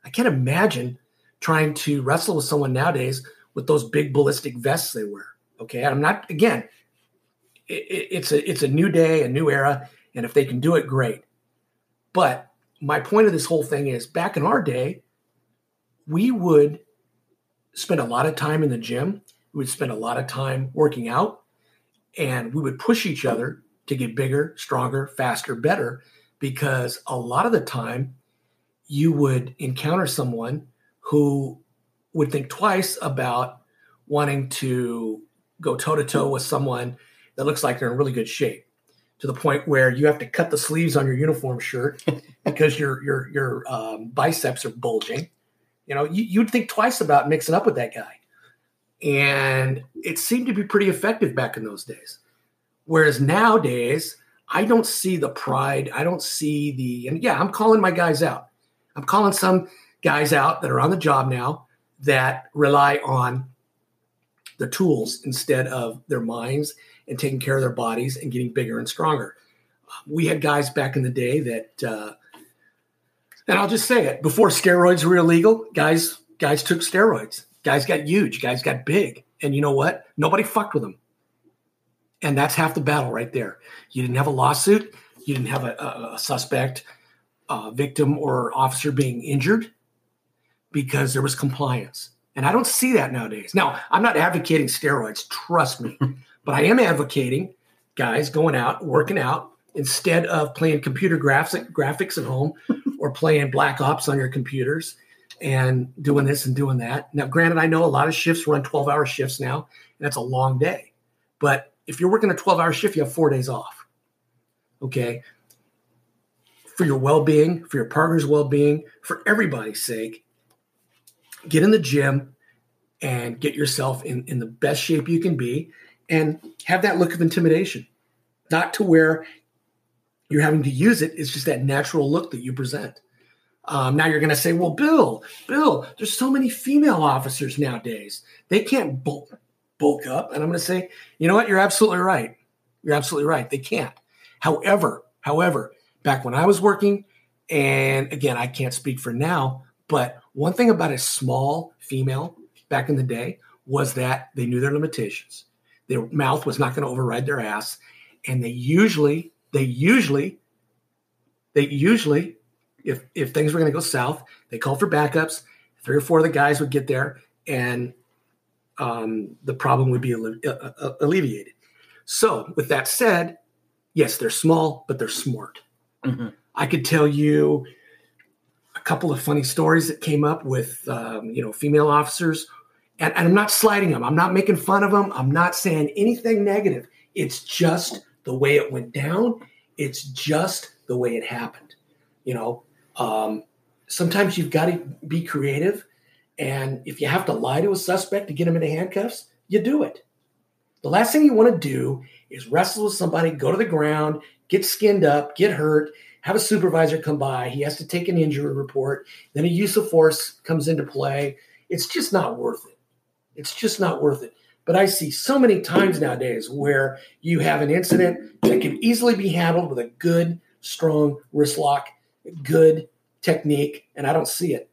I can't imagine trying to wrestle with someone nowadays with those big ballistic vests they wear. Okay. And I'm not, again, it, it's a it's a new day, a new era, and if they can do it, great. But my point of this whole thing is back in our day, we would spend a lot of time in the gym. We would spend a lot of time working out, and we would push each other to get bigger, stronger, faster, better, because a lot of the time you would encounter someone who would think twice about wanting to go toe to toe with someone that looks like they're in really good shape to the point where you have to cut the sleeves on your uniform shirt because your your your um, biceps are bulging. You know, you, would think twice about mixing up with that guy, and it seemed to be pretty effective back in those days. Whereas nowadays, I don't see the pride. I don't see the and yeah, I'm calling my guys out. I'm calling some guys out that are on the job now that rely on the tools instead of their minds and taking care of their bodies and getting bigger and stronger. We had guys back in the day that, uh, and I'll just say it: before steroids were illegal, guys guys took steroids. Guys got huge. Guys got big. And you know what? Nobody fucked with them. And that's half the battle right there. You didn't have a lawsuit. You didn't have a, a, a suspect, a victim, or officer being injured because there was compliance. And I don't see that nowadays. Now, I'm not advocating steroids, trust me. But I am advocating guys going out, working out, instead of playing computer graphic, graphics at home or playing Black Ops on your computers and doing this and doing that. Now, granted, I know a lot of shifts run 12 hour shifts now, and that's a long day. But if you're working a 12 hour shift, you have four days off. Okay. For your well being, for your partner's well being, for everybody's sake, get in the gym and get yourself in, in the best shape you can be and have that look of intimidation, not to where you're having to use it. It's just that natural look that you present. Um, now you're going to say, well, Bill, Bill, there's so many female officers nowadays. They can't bulk, bulk up. And I'm going to say, you know what? You're absolutely right. You're absolutely right. They can't. However, however, back when I was working, and again, I can't speak for now, but one thing about a small female back in the day was that they knew their limitations. Their mouth was not going to override their ass, and they usually, they usually, they usually, if if things were going to go south, they called for backups. Three or four of the guys would get there, and um, the problem would be alle- uh, uh, alleviated. So, with that said, yes, they're small, but they're smart. Mm-hmm. I could tell you a couple of funny stories that came up with um, you know female officers and, and I'm not slighting them. I'm not making fun of them. I'm not saying anything negative. It's just the way it went down. It's just the way it happened. You know, um, sometimes you've got to be creative. And if you have to lie to a suspect to get him into handcuffs, you do it. The last thing you want to do is wrestle with somebody, go to the ground, get skinned up, get hurt, have a supervisor come by. He has to take an injury report. Then a use of force comes into play. It's just not worth it. It's just not worth it. But I see so many times nowadays where you have an incident that can easily be handled with a good, strong wrist lock, good technique, and I don't see it.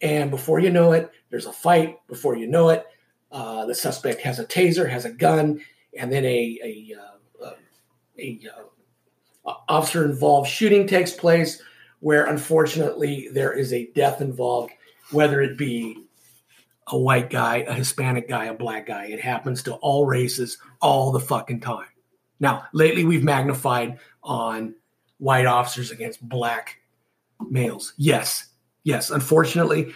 And before you know it, there's a fight. Before you know it, uh, the suspect has a taser, has a gun, and then a a, uh, a uh, officer involved shooting takes place, where unfortunately there is a death involved, whether it be a white guy, a Hispanic guy, a black guy. It happens to all races all the fucking time. Now, lately we've magnified on white officers against black males. Yes, yes. Unfortunately,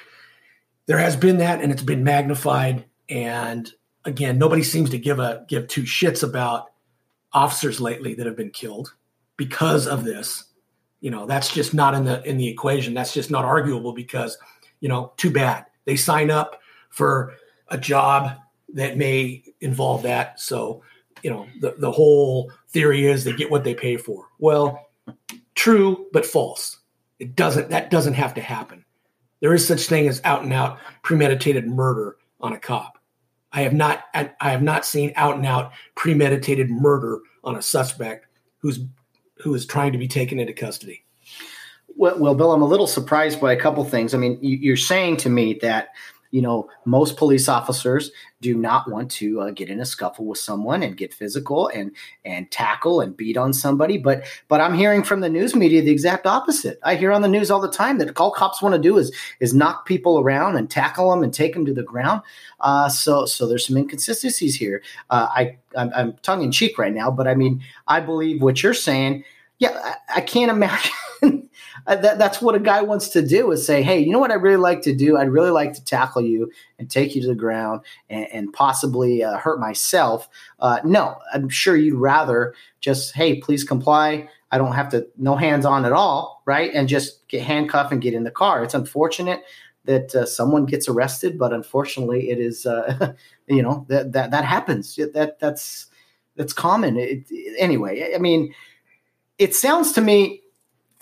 there has been that, and it's been magnified. And again, nobody seems to give a give two shits about officers lately that have been killed because of this. You know, that's just not in the in the equation. That's just not arguable because, you know, too bad. They sign up for a job that may involve that. So you know, the, the whole theory is they get what they pay for. Well, true, but false. It doesn't, that doesn't have to happen. There is such thing as out and out premeditated murder on a cop. I have not, I have not seen out and out premeditated murder on a suspect who's, who is trying to be taken into custody. Well, well, Bill, I'm a little surprised by a couple things. I mean, you're saying to me that you know, most police officers do not want to uh, get in a scuffle with someone and get physical and and tackle and beat on somebody. But but I'm hearing from the news media the exact opposite. I hear on the news all the time that all cops want to do is is knock people around and tackle them and take them to the ground. Uh, so so there's some inconsistencies here. Uh, I I'm, I'm tongue in cheek right now, but I mean I believe what you're saying. Yeah, I, I can't imagine. That, that's what a guy wants to do is say, hey, you know what I really like to do? I'd really like to tackle you and take you to the ground and, and possibly uh, hurt myself. Uh, no, I'm sure you'd rather just, hey, please comply. I don't have to, no hands on at all, right? And just get handcuffed and get in the car. It's unfortunate that uh, someone gets arrested, but unfortunately, it is, uh, you know, that that that happens. That that's that's common. It, anyway, I mean, it sounds to me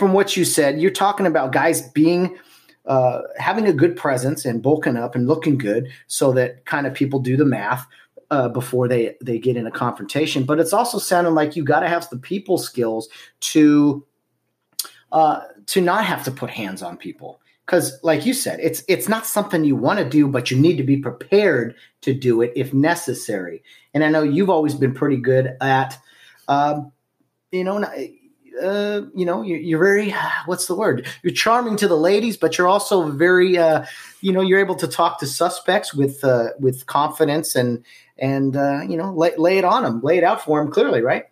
from what you said, you're talking about guys being uh, having a good presence and bulking up and looking good, so that kind of people do the math uh, before they they get in a confrontation. But it's also sounding like you got to have the people skills to uh, to not have to put hands on people because like you said it's it's not something you want to do but you need to be prepared to do it if necessary and i know you've always been pretty good at um, you know uh, you know, you're, you're, very, what's the word? You're charming to the ladies, but you're also very, uh, you know, you're able to talk to suspects with, uh, with confidence and, and, uh, you know, lay, lay it on them, lay it out for them clearly, right?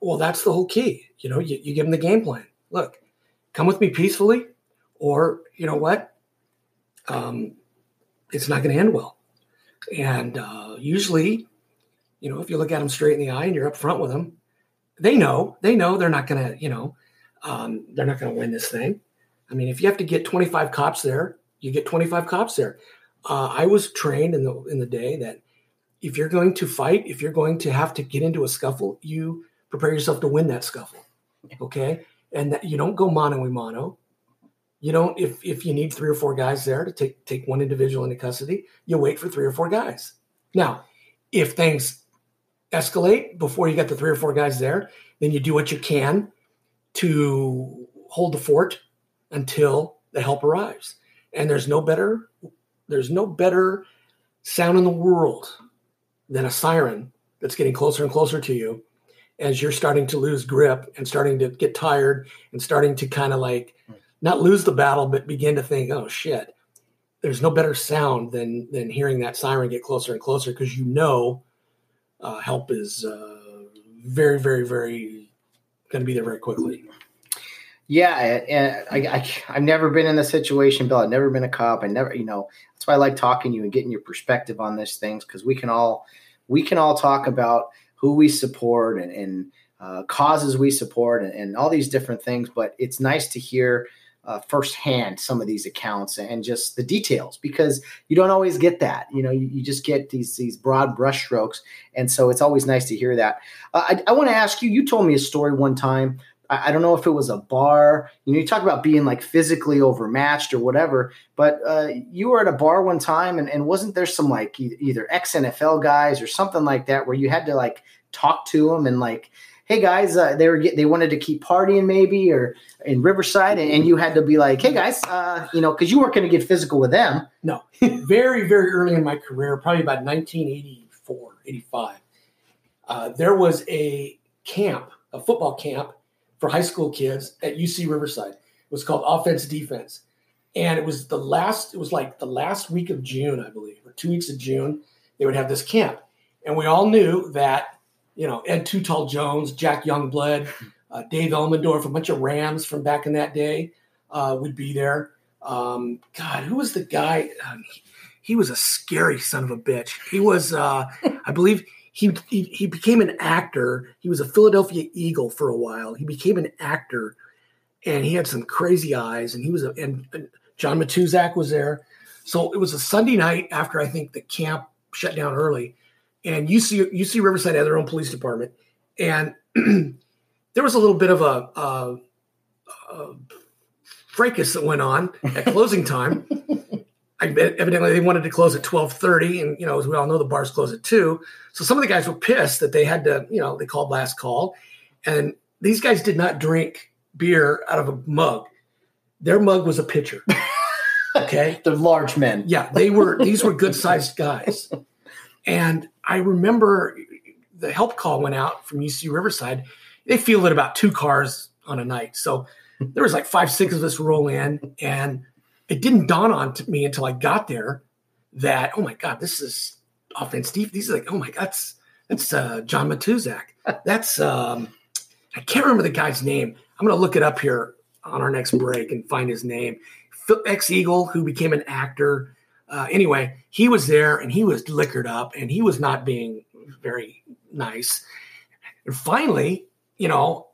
Well, that's the whole key. You know, you, you give them the game plan. Look, come with me peacefully, or you know what? Um, it's not going to end well. And uh, usually, you know, if you look at them straight in the eye and you're up front with them, they know they know they're not going to you know um, they're not going to win this thing. I mean if you have to get 25 cops there you get 25 cops there. Uh, i was trained in the in the day that if you're going to fight if you're going to have to get into a scuffle you prepare yourself to win that scuffle okay? And that you don't go mano a mano. You don't if if you need three or four guys there to take take one individual into custody you wait for three or four guys. Now if things escalate before you get the three or four guys there. Then you do what you can to hold the fort until the help arrives. And there's no better there's no better sound in the world than a siren that's getting closer and closer to you as you're starting to lose grip and starting to get tired and starting to kind of like not lose the battle but begin to think oh shit there's no better sound than than hearing that siren get closer and closer because you know uh, help is uh, very, very, very going to be there very quickly. Yeah, and I, I, have never been in this situation, Bill. I've never been a cop. I never, you know, that's why I like talking to you and getting your perspective on these things because we can all we can all talk about who we support and, and uh, causes we support and, and all these different things. But it's nice to hear uh, firsthand some of these accounts and just the details because you don't always get that. You know, you, you just get these these broad brushstrokes, and so it's always nice to hear that. Uh, I, I want to ask you. You told me a story one time. I, I, don't know if it was a bar. You know, you talk about being like physically overmatched or whatever, but uh, you were at a bar one time, and, and wasn't there some like either ex NFL guys or something like that where you had to like talk to them and like hey guys, uh, they were get, they wanted to keep partying maybe or in Riverside, and, and you had to be like, hey guys, uh, you know, because you weren't going to get physical with them. No, very very early in my career, probably about 1984, 85. Uh, there was a camp, a football camp for high school kids at UC Riverside. It was called Offense Defense, and it was the last. It was like the last week of June, I believe, or two weeks of June. They would have this camp, and we all knew that you know, Ed Too Tall Jones, Jack Youngblood, uh, Dave Elmendorf, a bunch of Rams from back in that day uh, would be there. Um, God, who was the guy? Um, he, he, was a scary son of a bitch. He was, uh, I believe, he, he, he became an actor. He was a Philadelphia Eagle for a while. He became an actor, and he had some crazy eyes. And he was a and, and John Matuszak was there. So it was a Sunday night after I think the camp shut down early and UC UC Riverside had their own police department, and there was a little bit of a, a, a fracas that went on at closing time. I, evidently, they wanted to close at twelve thirty, and you know, as we all know, the bars close at two. So some of the guys were pissed that they had to, you know, they called last call, and these guys did not drink beer out of a mug. Their mug was a pitcher. Okay, they're large men. Yeah, they were. these were good sized guys, and I remember the help call went out from UC Riverside. They fielded about two cars on a night, so there was like five, six of us roll in, and it didn't dawn on me until I got there that oh my god, this is offense. Steve, these are like oh my god, that's that's uh, John Matuszak. That's um, I can't remember the guy's name. I'm going to look it up here on our next break and find his name ex Eagle who became an actor. Uh, anyway, he was there and he was liquored up and he was not being very nice. And finally, you know,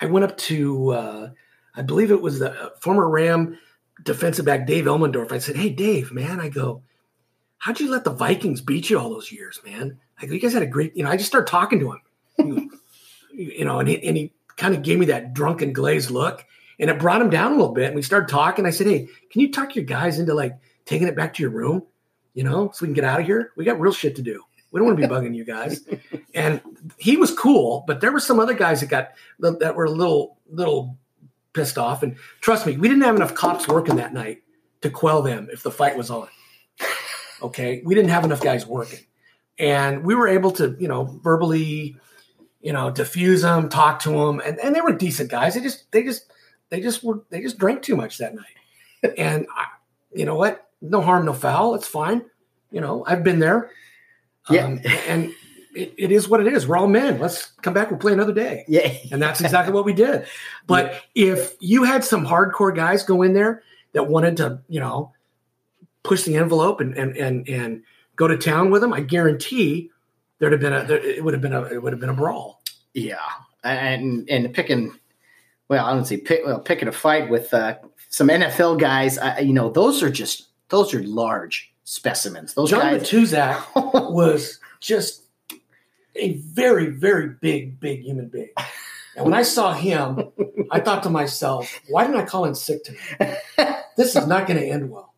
I went up to, uh, I believe it was the former Ram defensive back Dave Elmendorf. I said, Hey, Dave, man, I go, how'd you let the Vikings beat you all those years, man? I go, you guys had a great, you know, I just started talking to him, you know, and he, and he kind of gave me that drunken glazed look and it brought him down a little bit. And we started talking. I said, Hey, can you talk your guys into like taking it back to your room, you know, so we can get out of here? We got real shit to do. We don't want to be bugging you guys. And he was cool, but there were some other guys that got that were a little little pissed off. And trust me, we didn't have enough cops working that night to quell them if the fight was on. Okay, we didn't have enough guys working, and we were able to, you know, verbally, you know, diffuse them, talk to them, and, and they were decent guys. They just they just they just were they just drank too much that night. and I, you know what? No harm, no foul. It's fine. You know, I've been there. Yeah. Um, and it, it is what it is. We're all men. Let's come back. We'll play another day. Yeah. And that's exactly what we did. But yeah. if you had some hardcore guys go in there that wanted to, you know, push the envelope and and and and go to town with them, I guarantee there'd have been a there, it would have been a it would have been a brawl. Yeah. And and picking well, I don't see pick, well, picking a fight with uh, some NFL guys. I, you know, those are just those are large specimens. Those John guys. Matuszak was just a very, very big, big human being. And when I saw him, I thought to myself, why didn't I call in sick tonight? This is not going to end well.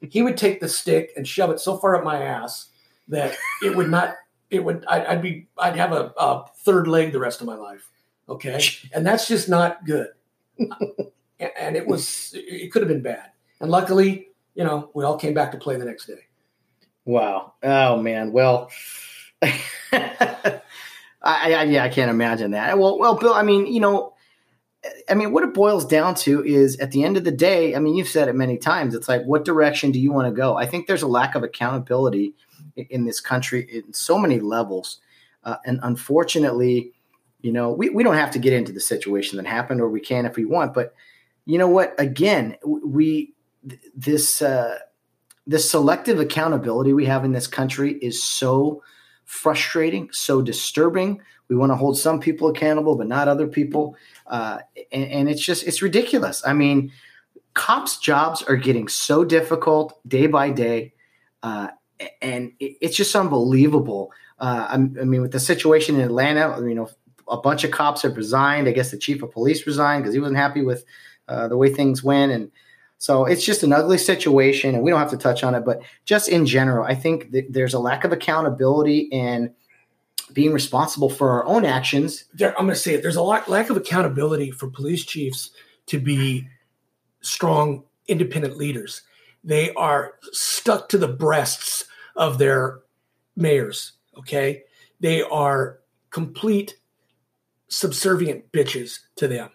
He would take the stick and shove it so far up my ass that it would not. It would. I'd, I'd be. I'd have a, a third leg the rest of my life. Okay. And that's just not good. and it was, it could have been bad. And luckily, you know, we all came back to play the next day. Wow. Oh, man. Well, I, I, yeah, I can't imagine that. Well, well, Bill, I mean, you know, I mean, what it boils down to is at the end of the day, I mean, you've said it many times. It's like, what direction do you want to go? I think there's a lack of accountability in this country in so many levels. Uh, and unfortunately, you know, we, we don't have to get into the situation that happened, or we can if we want. But you know what? Again, we this uh, this selective accountability we have in this country is so frustrating, so disturbing. We want to hold some people accountable, but not other people, uh, and, and it's just it's ridiculous. I mean, cops' jobs are getting so difficult day by day, uh, and it's just unbelievable. Uh, I mean, with the situation in Atlanta, you know, a bunch of cops have resigned. I guess the chief of police resigned because he wasn't happy with uh, the way things went, and so it's just an ugly situation. And we don't have to touch on it, but just in general, I think there's a lack of accountability and being responsible for our own actions. There, I'm going to say it. There's a lot, lack of accountability for police chiefs to be strong, independent leaders. They are stuck to the breasts of their mayors. Okay, they are complete subservient bitches to them.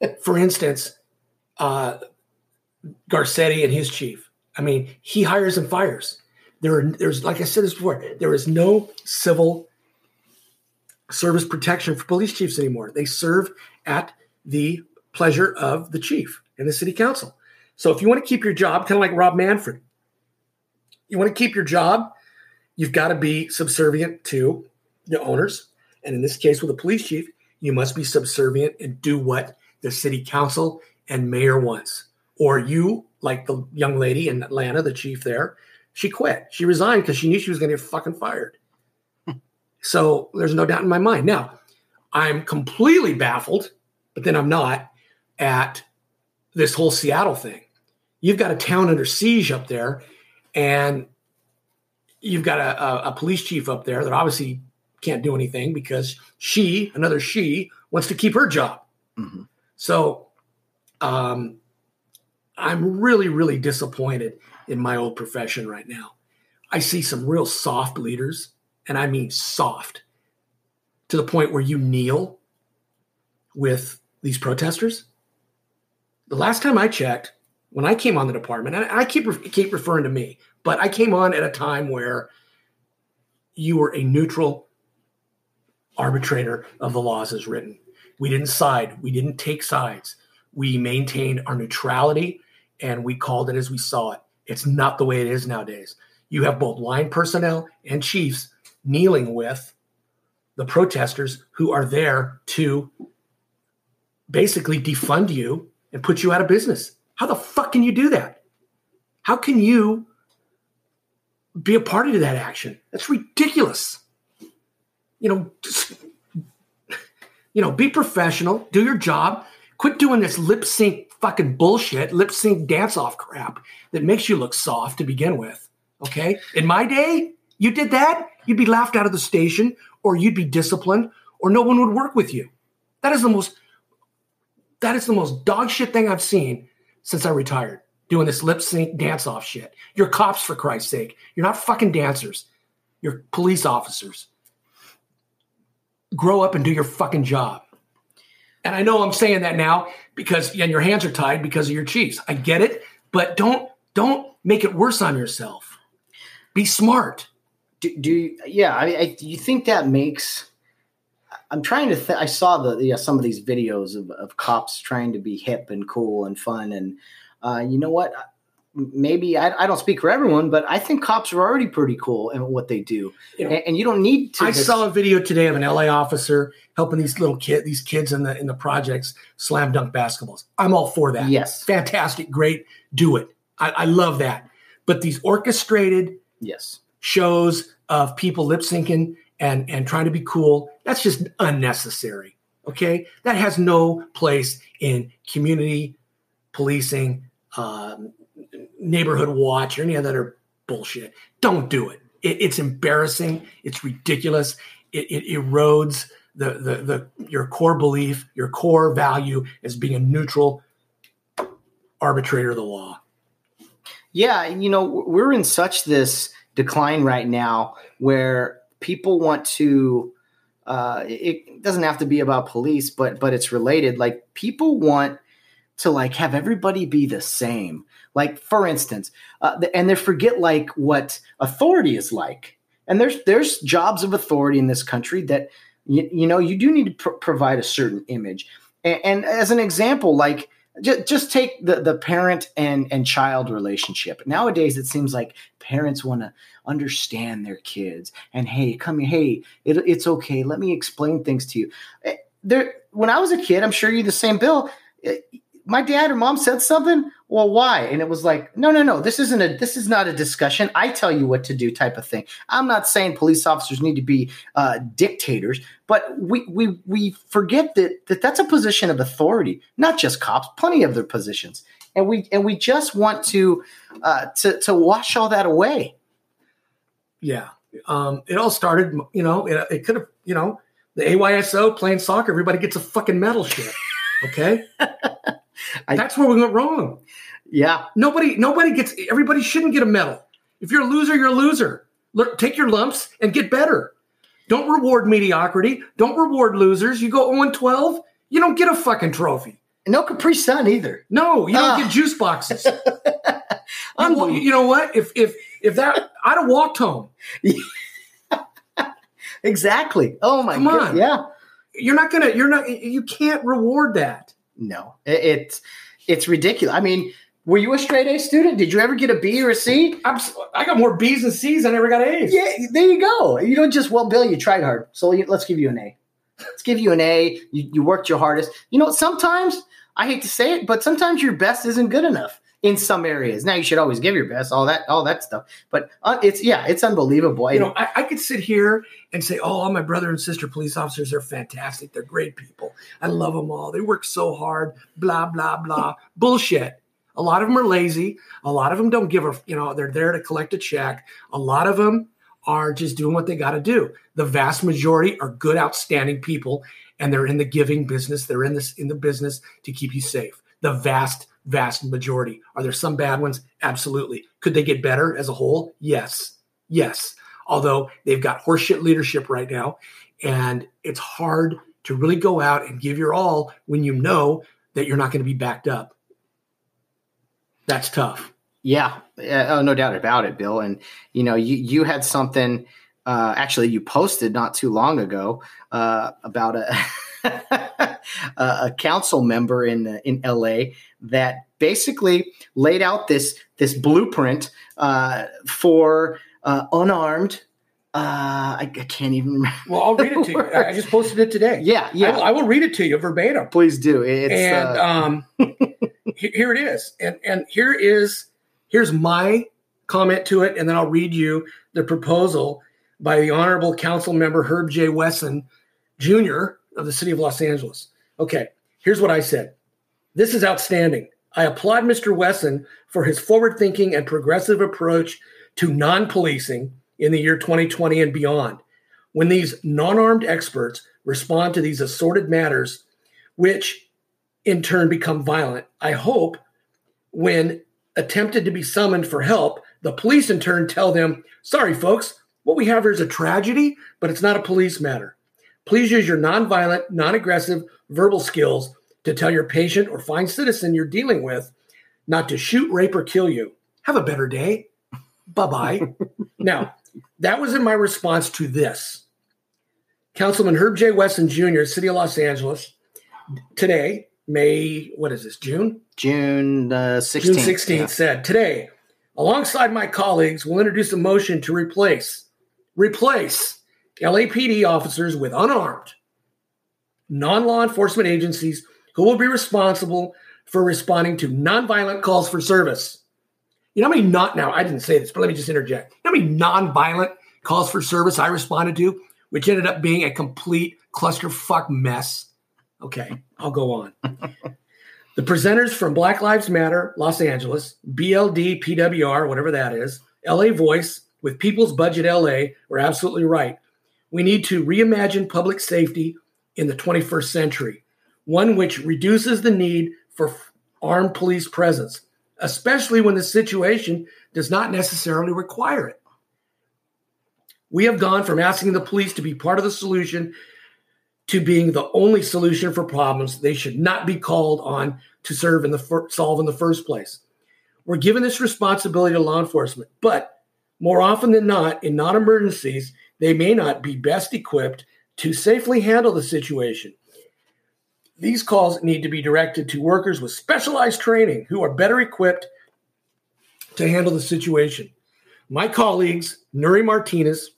For instance, uh, Garcetti and his chief. I mean, he hires and fires. There, are, there's like I said this before. There is no civil service protection for police chiefs anymore. They serve at the pleasure of the chief and the city council. So if you want to keep your job, kind of like Rob Manfred, you want to keep your job, you've got to be subservient to the owners and in this case with a police chief, you must be subservient and do what the city council and mayor wants. Or you, like the young lady in Atlanta, the chief there, she quit. She resigned because she knew she was going to get fucking fired. So there's no doubt in my mind. Now, I'm completely baffled, but then I'm not at this whole Seattle thing. You've got a town under siege up there, and you've got a, a, a police chief up there that obviously can't do anything because she, another she, wants to keep her job. hmm So um, I'm really, really disappointed in my old profession right now. I see some real soft leaders, and I mean soft, to the point where you kneel with these protesters. The last time I checked, when I came on the department, and I keep keep referring to me, but I came on at a time where you were a neutral arbitrator of the laws as written. We didn't side. We didn't take sides. We maintained our neutrality and we called it as we saw it. It's not the way it is nowadays. You have both line personnel and chiefs kneeling with the protesters who are there to basically defund you and put you out of business. How the fuck can you do that? How can you be a party to that action? That's ridiculous. You know, just, you know, be professional, do your job, quit doing this lip sync fucking bullshit, lip sync dance off crap that makes you look soft to begin with. Okay? In my day, you did that, you'd be laughed out of the station or you'd be disciplined or no one would work with you. That is the most that is the most dog shit thing I've seen since I retired. Doing this lip sync dance off shit. You're cops for Christ's sake. You're not fucking dancers. You're police officers. Grow up and do your fucking job. And I know I'm saying that now because and your hands are tied because of your chiefs. I get it, but don't don't make it worse on yourself. Be smart. Do, do yeah? I, I, you think that makes? I'm trying to. Th- I saw the yeah, some of these videos of, of cops trying to be hip and cool and fun, and uh, you know what? Maybe I, I don't speak for everyone, but I think cops are already pretty cool in what they do, You know, and, and you don't need to. I just- saw a video today of an LA officer helping these little kid, these kids in the in the projects slam dunk basketballs. I'm all for that. Yes. fantastic, great, do it. I, I love that. But these orchestrated Yes. shows of people lip syncing and and trying to be cool, that's just unnecessary. Okay, that has no place in community policing, um, neighborhood watch, or any of that other bullshit. Don't do it. it it's embarrassing. It's ridiculous. It, it erodes the, the the your core belief, your core value as being a neutral arbitrator of the law. Yeah, you know, we're in such this decline right now where people want to uh it doesn't have to be about police, but but it's related. Like people want to like have everybody be the same. Like for instance, uh, and they forget like what authority is like. And there's there's jobs of authority in this country that you, you know you do need to pr- provide a certain image. And, and as an example, like just, just take the, the parent and, and child relationship. Nowadays, it seems like parents want to understand their kids and hey, come here, hey, it, it's okay. Let me explain things to you. Eh, There, when I was a kid, I'm sure you're the same, Bill. My dad or mom said something. Well, why? And it was like, no, no, no. This isn't a. This is not a discussion. I tell you what to do, type of thing. I'm not saying police officers need to be uh, dictators, but we we we forget that, that that's a position of authority, not just cops, plenty of their positions, and we and we just want to uh, to to wash all that away. Yeah. Um, it all started, you know, it, it could have, you know, the AYSO playing soccer, everybody gets a fucking medal shit. Okay. I- That's where we went wrong. Yeah, Nobody, nobody gets, everybody shouldn't get a medal. If you're a loser, you're a loser. Look, take your lumps and get better. Don't reward mediocrity. Don't reward losers. You go 0 12, you don't get a fucking trophy. And no Capri Sun either. No, you don't Ah. get juice boxes. You, you know what? If if if that I'd have walked home. Exactly. Oh my Come god. on. Yeah. You're not gonna. You're not. You can't reward that. No, it, it's it's ridiculous. I mean, were you a straight A student? Did you ever get a B or a C? I'm, I got more B's and C's. than I never got A's. Yeah, there you go. You don't just well, Bill, you tried hard, so you- let's give you an A. Let's give you an A. You, you worked your hardest. You know, sometimes I hate to say it, but sometimes your best isn't good enough. In some areas. Now you should always give your best, all that, all that stuff. But uh, it's yeah, it's unbelievable. You know, I, I, could sit here and say, "Oh, all my brother and sister police officers are fantastic. They're great people. I love them all. They work so hard." Blah blah blah. Bullshit. A lot of them are lazy. A lot of them don't give a, you know, they're there to collect a check. A lot of them are just doing what they got to do. The vast majority are good, outstanding people, and they're in the giving business. They're in this in the business to keep you safe. The vast, vast majority. Are there some bad ones? Absolutely. Could they get better as a whole? Yes. Yes. Although they've got horseshit leadership right now, and it's hard to really go out and give your all when you know that you're not going to be backed up. That's tough. Yeah, oh, no doubt about it, Bill. And you know, you you had something. Uh, actually, you posted not too long ago uh, about a a council member in in LA that basically laid out this this blueprint uh, for uh, unarmed uh, I, I, can't even remember. Well, I'll read it to you. I just posted it today. Yeah, yeah. I will, I will read it to you verbatim. Please do. It's, and uh... um, here it is. And and here is here's my comment to it, and then I'll read you the proposal by the Honorable Council Member Herb J. Wesson Jr. of the City of Los Angeles. Okay, here's what I said. This is outstanding. I applaud Mr. Wesson for his forward thinking and progressive approach to non policing in the year 2020 and beyond. When these non armed experts respond to these assorted matters, which in turn become violent, I hope when attempted to be summoned for help, the police in turn tell them, sorry, folks, what we have here is a tragedy, but it's not a police matter. Please use your nonviolent, non aggressive verbal skills to tell your patient or fine citizen you're dealing with not to shoot, rape, or kill you. Have a better day. Bye bye. now, that was in my response to this. Councilman Herb J. Wesson Jr., City of Los Angeles, today, May, what is this, June? June uh, 16th. June 16th yeah. said, Today, alongside my colleagues, we'll introduce a motion to replace, replace LAPD officers with unarmed, non law enforcement agencies who will be responsible for responding to nonviolent calls for service. You know how many not now, I didn't say this, but let me just interject. You know how many nonviolent calls for service I responded to, which ended up being a complete clusterfuck mess? Okay, I'll go on. the presenters from Black Lives Matter, Los Angeles, BLD, PWR, whatever that is, LA Voice, with People's Budget LA, were absolutely right. We need to reimagine public safety in the 21st century, one which reduces the need for armed police presence especially when the situation does not necessarily require it. We have gone from asking the police to be part of the solution to being the only solution for problems they should not be called on to serve in the fir- solve in the first place. We're given this responsibility to law enforcement, but more often than not, in non emergencies, they may not be best equipped to safely handle the situation. These calls need to be directed to workers with specialized training who are better equipped to handle the situation. My colleagues, Nury Martinez,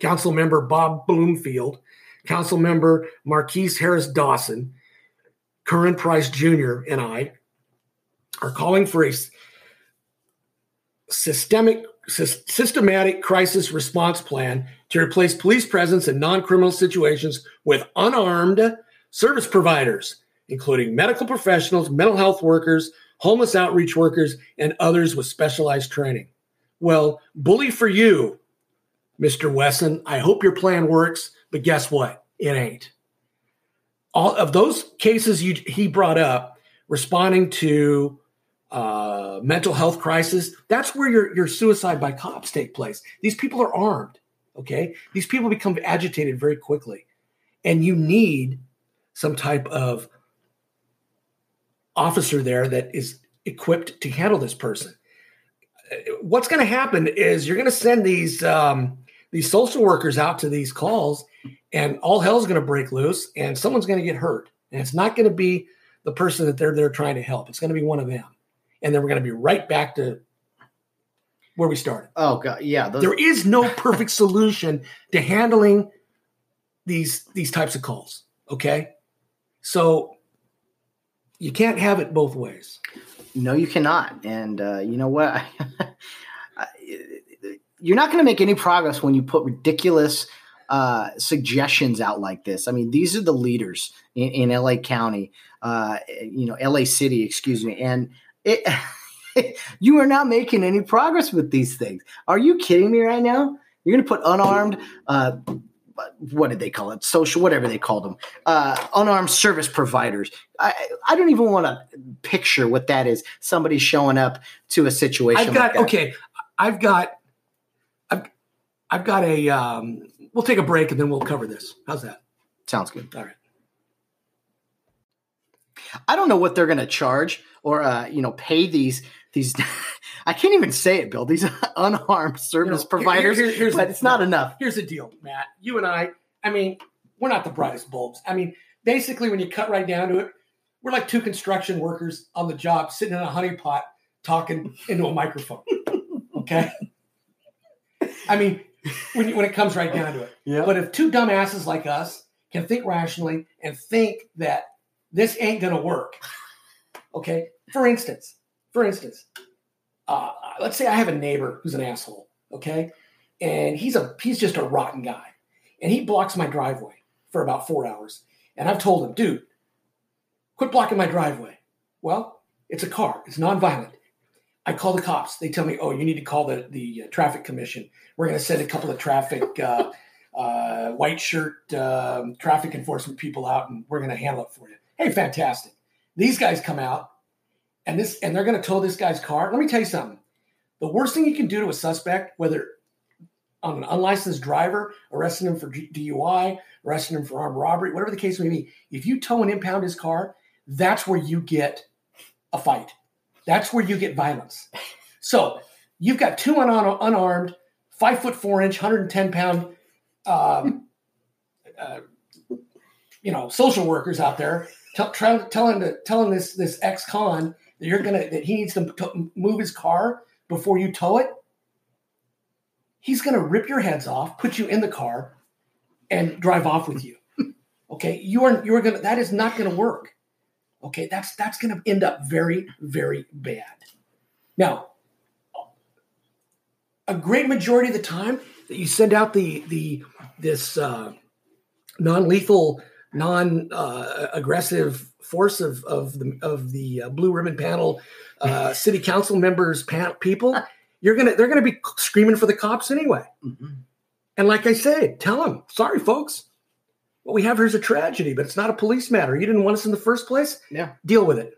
Council Member Bob Bloomfield, Council Member Marqueece Harris Dawson, Curren Price Jr., and I are calling for a systemic systematic crisis response plan to replace police presence in non-criminal situations with unarmed service providers, including medical professionals, mental health workers, homeless outreach workers, and others with specialized training. Well, bully for you, Mr. Wesson. I hope your plan works, but guess what? It ain't. All of those cases you, he brought up, responding to uh, mental health crisis, that's where your, your suicide by cops take place. These people are armed. Okay. These people become agitated very quickly. And you need some type of officer there that is equipped to handle this person. What's going to happen is you're going to send these um, these social workers out to these calls, and all hell's going to break loose, and someone's going to get hurt, and it's not going to be the person that they're they're trying to help. It's going to be one of them, and then we're going to be right back to where we started. Oh god, yeah. Those- there is no perfect solution to handling these these types of calls. Okay, so you can't have it both ways. No, you cannot. And uh, you know what? You're not going to make any progress when you put ridiculous uh, suggestions out like this. I mean, these are the leaders in, in LA County, uh, you know, LA City, excuse me, and it. you are not making any progress with these things. Are you kidding me right now? You're going to put unarmed, uh, what did they call it? Social, whatever they called them, uh, unarmed service providers. I, I don't even want to picture what that is. Somebody showing up to a situation. I've got like okay. I've got, I've, I've got a. Um, we'll take a break and then we'll cover this. How's that? Sounds good. All right. I don't know what they're going to charge or uh, you know pay these these. I can't even say it, Bill. These unarmed service You know, providers, here- here- but the- it's not enough. Here's the deal, Matt. You and I. I mean, we're not the brightest bulbs. I mean, basically, when you cut right down to it, we're like two construction workers on the job, sitting in a honeypot, talking into a microphone. Okay. I mean, when you, when it comes right down to it. Yeah. But if two dumbasses like us can think rationally and think that this ain't gonna work, okay. For instance, for instance, uh, let's say I have a neighbor who's an asshole, okay, and he's a he's just a rotten guy, and he blocks my driveway for about four hours, and I've told him, dude, quit blocking my driveway. Well, it's a car, it's nonviolent. I call the cops. They tell me, oh, you need to call the the uh, traffic commission. We're going to send a couple of traffic uh, uh, white shirt um, traffic enforcement people out, and we're going to handle it for you. Hey, fantastic! These guys come out, and this and they're going to tow this guy's car. Let me tell you something. The worst thing you can do to a suspect, whether on an unlicensed driver, arresting him for DUI, arresting him for armed robbery, whatever the case may be, if you tow and impound his car, that's where you get a fight. That's where you get violence. So you've got two un- unarmed, five foot four inch, 110 pound, um, uh, you know, social workers out there tell, try, to tell him this this ex con that you're gonna that he needs to to move his car before you tow it. He's gonna rip your heads off, put you in the car, and drive off with you. Okay, you are you are gonna that is not gonna work. Okay, that's that's gonna end up very very bad. Now, a great majority of the time that you send out the the this uh non-lethal uh, non-lethal, non-aggressive force of of the of the uh, blue ribbon panel, uh, city council members, pan- people, you're gonna they're gonna be screaming for the cops anyway. Mhm. And like I said, tell them, sorry, folks, what we have here is a tragedy, but it's not a police matter. You didn't want us in the first place. Yeah. Deal with it.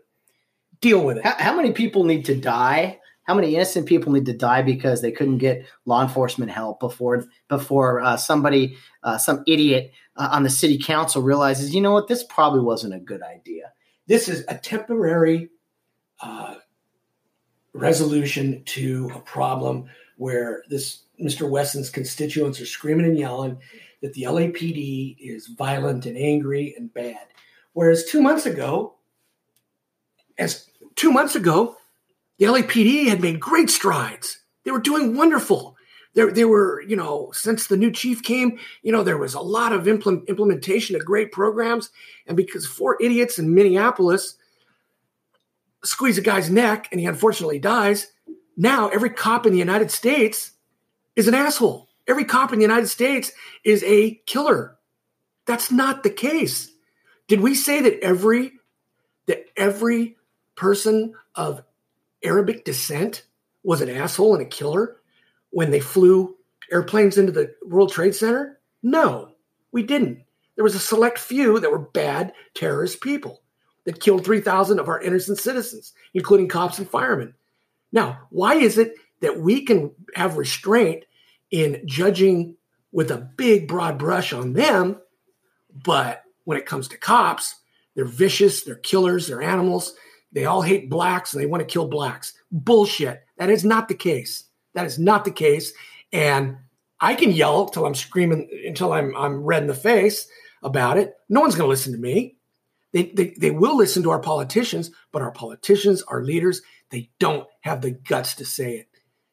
Deal with it. How, how many people need to die? How many innocent people need to die because they couldn't get law enforcement help before before uh, somebody, uh, some idiot uh, on the city council realizes, you know what, this probably wasn't a good idea. This is a temporary uh, resolution to a problem where this Mr. Wesson's constituents are screaming and yelling that the LAPD is violent and angry and bad. Whereas two months ago, as two months ago, the LAPD had made great strides. They were doing wonderful. There, there were, you know, since the new chief came, you know, there was a lot of implement, implementation of great programs. And because four idiots in Minneapolis squeeze a guy's neck and he unfortunately dies, now every cop in the United States is an asshole. Every cop in the United States is a killer. That's not the case. Did we say that every that every person of Arabic descent was an asshole and a killer when they flew airplanes into the World Trade Center? No, we didn't. There was a select few that were bad terrorist people that killed 3,000 of our innocent citizens, including cops and firemen. Now, why is it that we can have restraint in judging with a big, broad brush on them, but when it comes to cops, they're vicious, they're killers, they're animals, they all hate blacks and they want to kill blacks? Bullshit. That is not the case. That is not the case. And I can yell till I'm screaming, until I'm, I'm red in the face about it. No one's going to listen to me. They, they, they will listen to our politicians, but our politicians, our leaders, they don't have the guts to say it.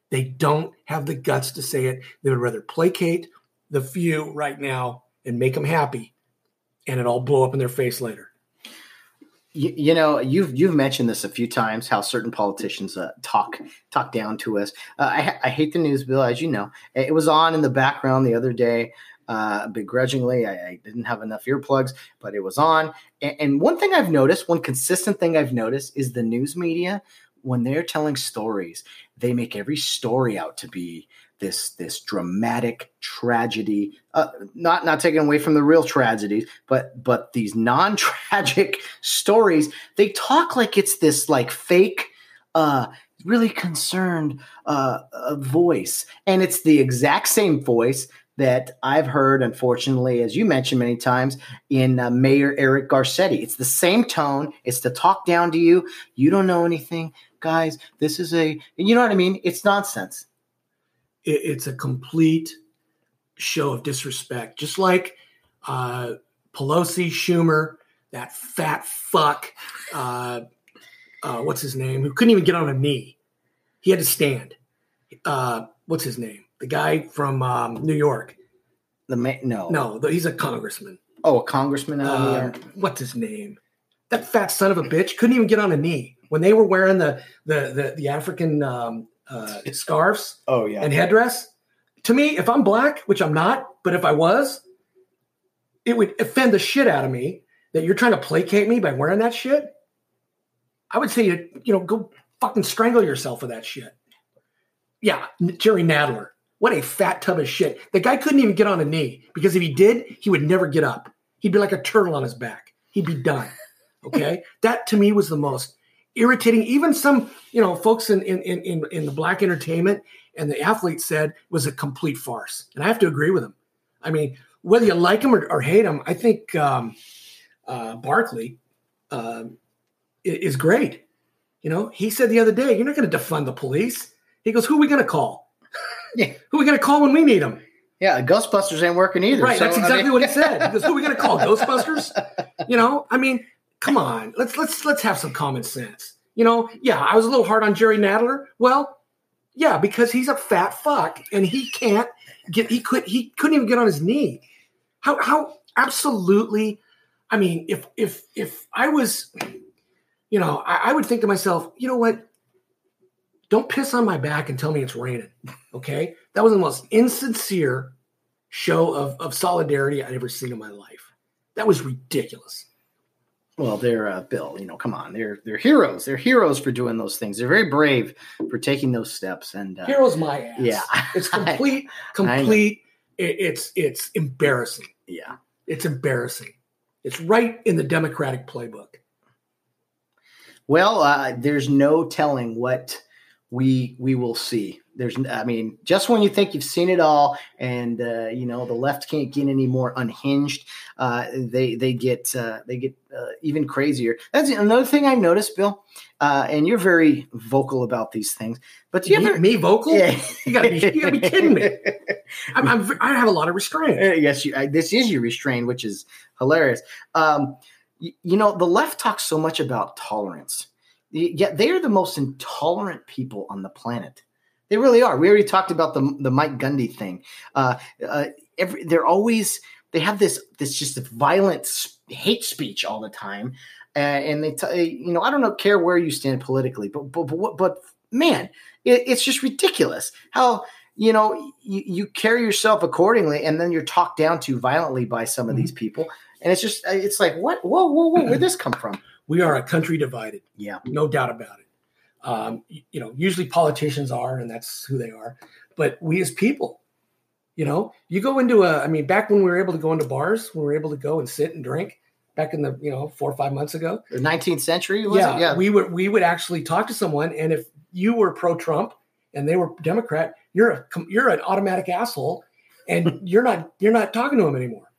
They don't have the guts to say it. They would rather placate the few right now and make them happy, and it all blow up in their face later. You, you, know, you've you've mentioned this a few times how certain politicians uh, talk talk down to us. Uh, I, I hate the news bill, as you know. It was on in the background the other day. Uh, begrudgingly, I, I, didn't have enough earplugs, but it was on. And, and one thing I've noticed, one consistent thing I've noticed, is the news media when they're telling stories, they make every story out to be this this dramatic tragedy uh, not not taken away from the real tragedies but but these non-tragic stories they talk like it's this like fake uh really concerned uh, uh, voice and it's the exact same voice that I've heard, unfortunately, as you mentioned many times, in uh, Mayor Eric Garcetti. It's the same tone. It's to talk down to you. You don't know anything, guys. This is a, you know what I mean? It's nonsense it, it's a complete show of disrespect. Just like uh, Pelosi, Schumer, that fat fuck, uh, uh, what's his name, who couldn't even get on a knee. He had to stand. Uh, what's his name? The guy from um, New York. The man, no, no, the, he's a congressman. Oh, a congressman out uh, York. What's his name? That fat son of a bitch couldn't even get on a knee when they were wearing the the the, the African um, uh, scarves. Oh yeah, and headdress. To me, if I'm black, which I'm not, but if I was, it would offend the shit out of me that you're trying to placate me by wearing that shit. I would say you you know go fucking strangle yourself with that shit. Yeah, Jerry Nadler. What a fat tub of shit. The guy couldn't even get on a knee because if he did, he would never get up. He'd be like a turtle on his back. He'd be done. Okay. that to me was the most irritating. Even some, you know, folks in in in in the black entertainment and the athletes said was a complete farce, and I have to agree with them. I mean, whether you like him or, or hate him, I think um, uh, Barkley uh, is great. You know, he said the other day, "You're not going to defund the police." He goes, "Who are we going to call? Yeah. Who are we going to call when we need them?" Yeah, Ghostbusters ain't working either. Right, so, that's exactly I mean... what he said. He goes, "Who are we going to call? Ghostbusters?" You know, I mean, come on, let's let's let's have some common sense. You know, yeah, I was a little hard on Jerry Nadler. Well, yeah, because he's a fat fuck and he can't get he could he couldn't even get on his knee. How how absolutely I mean, if if if I was, you know, I, I would think to myself, you know what? Don't piss on my back and tell me it's raining. Okay. That was the most insincere show of, of solidarity I'd ever seen in my life. That was ridiculous. Well, they're uh, Bill. You know, come on, they're they're heroes. They're heroes for doing those things. They're very brave for taking those steps. And uh, heroes, my ass. Yeah, it's complete, complete. It, it's it's embarrassing. Yeah, it's embarrassing. It's right in the Democratic playbook. Well, uh, there's no telling what we we will see there's i mean just when you think you've seen it all and uh, you know the left can't get any more unhinged uh, they they get uh, they get uh, even crazier. That's another thing i noticed bill uh, and you're very vocal about these things but do you me, ever me vocal? Yeah. you gotta be you gotta be kidding me. I'm, I'm, i have a lot of restraint. Uh, yes you, I, this is your restraint which is hilarious. Um, you, you know the left talks so much about tolerance. Yet they are the most intolerant people on the planet they really are. We already talked about the the Mike Gundy thing. Uh, uh, every, they're always they have this this just violent hate speech all the time, uh, and they t- you know I don't know care where you stand politically, but but but, but man, it, it's just ridiculous how you know you, you, carry yourself accordingly, and then you're talked down to violently by some of mm-hmm. these people, and it's just it's like what whoa whoa whoa where'd this come from? We are a country divided. Yeah, no doubt about it. Um, you know, usually politicians are, and that's who they are. But we as people, you know, you go into a, I mean, back when we were able to go into bars, when we were able to go and sit and drink, back in the you know four or five months ago, the 19th century. yeah, it? yeah, we would we would actually talk to someone, and if you were pro Trump and they were Democrat, you're a you're an automatic asshole, and you're not you're not talking to them anymore.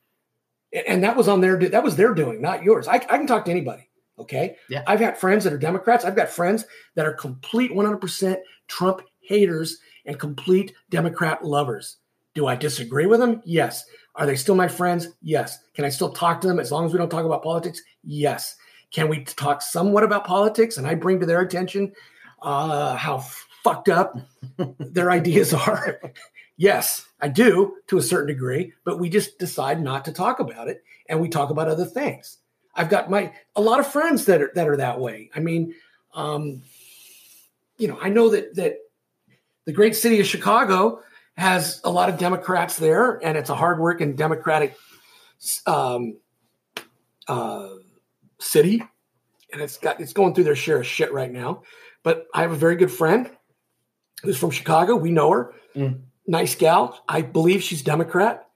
And that was on their that was their doing, not yours. I, I can talk to anybody. Okay. Yeah. I've got friends that are Democrats. I've got friends that are complete 100% Trump haters and complete Democrat lovers. Do I disagree with them? Yes. Are they still my friends? Yes. Can I still talk to them as long as we don't talk about politics? Yes. Can we talk somewhat about politics and I bring to their attention uh, how fucked up their ideas are? yes, I do to a certain degree, but we just decide not to talk about it and we talk about other things. I've got my a lot of friends that are that are that way. I mean, um, you know, I know that that the great city of Chicago has a lot of Democrats there, and it's a hardworking Democratic um, uh, city, and it's got it's going through their share of shit right now. But I have a very good friend who's from Chicago. We know her, Mm. nice gal. I believe she's Democrat,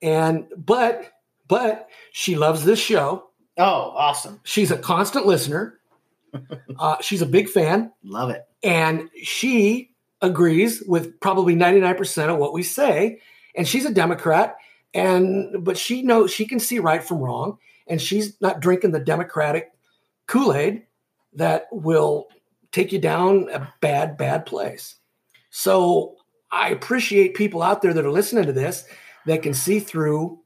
and but but she loves this show. Oh, awesome. She's a constant listener. Uh, she's a big fan, Love it. and she agrees with probably 99% of what we say. And she's a Democrat, and but she knows she can see right from wrong, and she's not drinking the Democratic Kool-Aid that will take you down a bad, bad place. So I appreciate people out there that are listening to this that can see through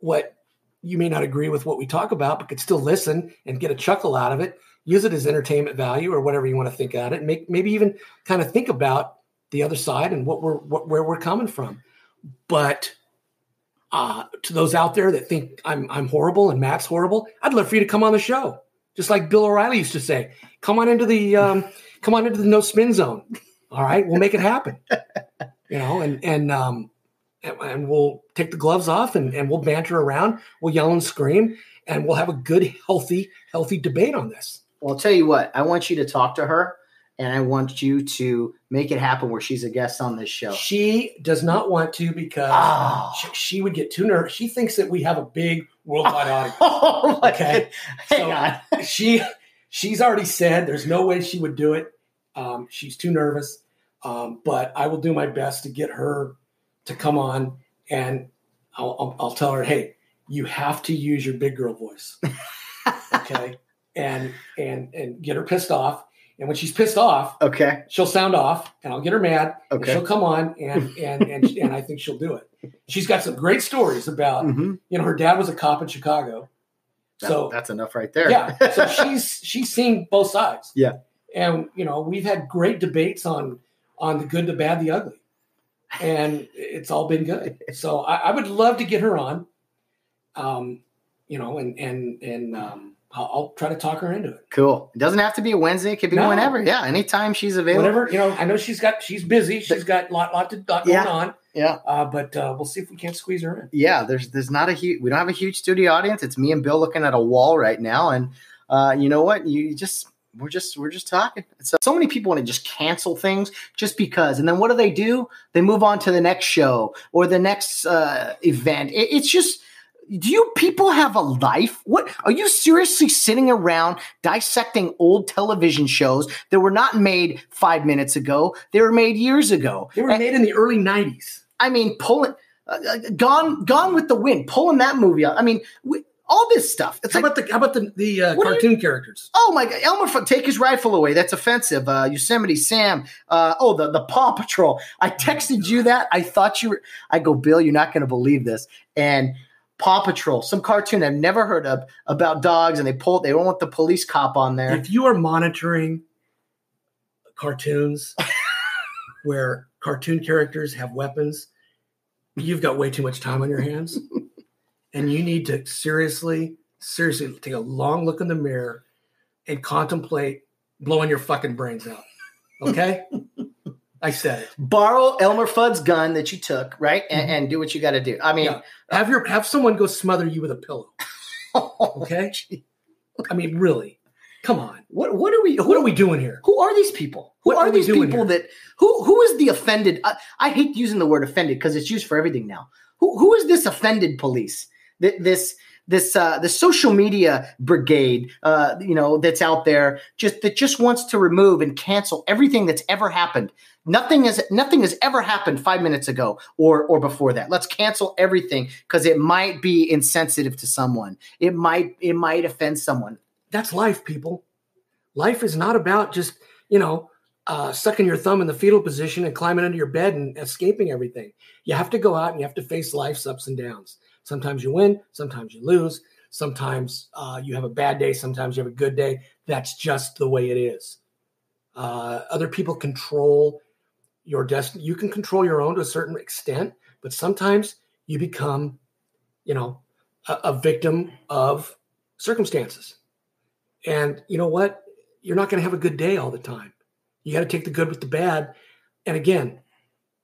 what you may not agree with what we talk about, but could still listen and get a chuckle out of it. Use it as entertainment value or whatever you want to think at it. Make maybe even kind of think about the other side and what we're what, where we're coming from. But uh, to those out there that think I'm I'm horrible and Matt's horrible, I'd love for you to come on the show, just like Bill O'Reilly used to say. Come on into the um, come on into the no spin zone. All right, we'll make it happen. You know, and and um, and, and we'll take the gloves off and, and we'll banter around. We'll yell and scream, and we'll have a good, healthy, healthy debate on this. Well, I'll tell you what, I want you to talk to her and I want you to make it happen where she's a guest on this show. She does not want to because Oh. she, she would get too nervous. She thinks that we have a big worldwide audience. Oh, my Okay. God. Hang So- on. she she's already said there's no way she would do it. Um, she's too nervous. Um, but I will do my best to get her to come on, and I'll, I'll, I'll tell her, hey, you have to use your big girl voice, okay? and and and get her pissed off. And when she's pissed off, Okay. she'll sound off, and I'll get her mad. and Okay. she'll come on, and and and and I think she'll do it. She's got some great stories about Mhm. you know her dad was a cop in Chicago, That- so that's enough right there. yeah. So she's she's seen both sides. Yeah. And you know, we've had great debates on on the good, the bad, the ugly. And it's all been good. So I, I would love to get her on. Um, you know, and and and um I'll, I'll try to talk her into it. cool. It doesn't have to be a Wednesday. It could be No. whenever. Yeah. Anytime she's available. Whatever, you know, I know she's got she's busy. She's got lot lot, to, lot Yeah. going on. Yeah. Uh, but uh, we'll see if we can't squeeze her in. yeah there's there's not a huge we don't have a huge studio audience it's me and bill looking at a wall right now and uh you know what you just we're just we're just talking so so many people want to just cancel things just because and then what do they do they move on to the next show or the next uh event it, it's just do you people have a life? What are you seriously sitting around dissecting old television shows that were not made five minutes ago? They were made years ago. They were And- made in the early '90s. I mean, pulling, uh, uh, gone, gone with the wind, pulling that movie out. I mean, we, all this stuff. It's How like, about the how about the the uh, do you- cartoon characters? oh my God, Elmer, Fudd, take his rifle away. That's offensive. Uh, Yosemite Sam. Uh, oh, the the Paw Patrol. I texted you that. I thought you were. I go, Bill, you're not going to believe this. And Paw Patrol, some cartoon I've never heard of about dogs, and they pull. They don't want the police cop on there. If you are monitoring cartoons where cartoon characters have weapons, you've got way too much time on your hands. and you need to seriously, seriously take a long look in the mirror and contemplate blowing your fucking brains out. Okay? I said it. Borrow Elmer Fudd's gun that you took, right, and, mm-hmm. and do what you got to do. I mean, Yeah. Have your have someone go smother you with a pillow. Oh, okay? I mean, really. Come on. what what are we? What are we doing here? Who are these people? Who are, are these people here? that who who is the offended? I, I hate using the word offended because it's used for everything now. Who who is this offended police? Th- This this uh, the social media brigade, uh, you know, that's out there just that just wants to remove and cancel everything that's ever happened. Nothing has nothing has ever happened five minutes ago or or before that. Let's cancel everything because it might be insensitive to someone. It might it might offend someone. that's life, people. Life is not about just, you know, uh, sucking your thumb in the fetal position and climbing under your bed and escaping everything. You have to go out and you have to face life's ups and downs. Sometimes you win, sometimes you lose, sometimes uh, you have a bad day, sometimes you have a good day. That's just the way it is. Uh, other people control your destiny. You can control your own to a certain extent, but sometimes you become, you know, a, a victim of circumstances. And you know what? You're not going to have a good day all the time. You got to take the good with the bad. And again,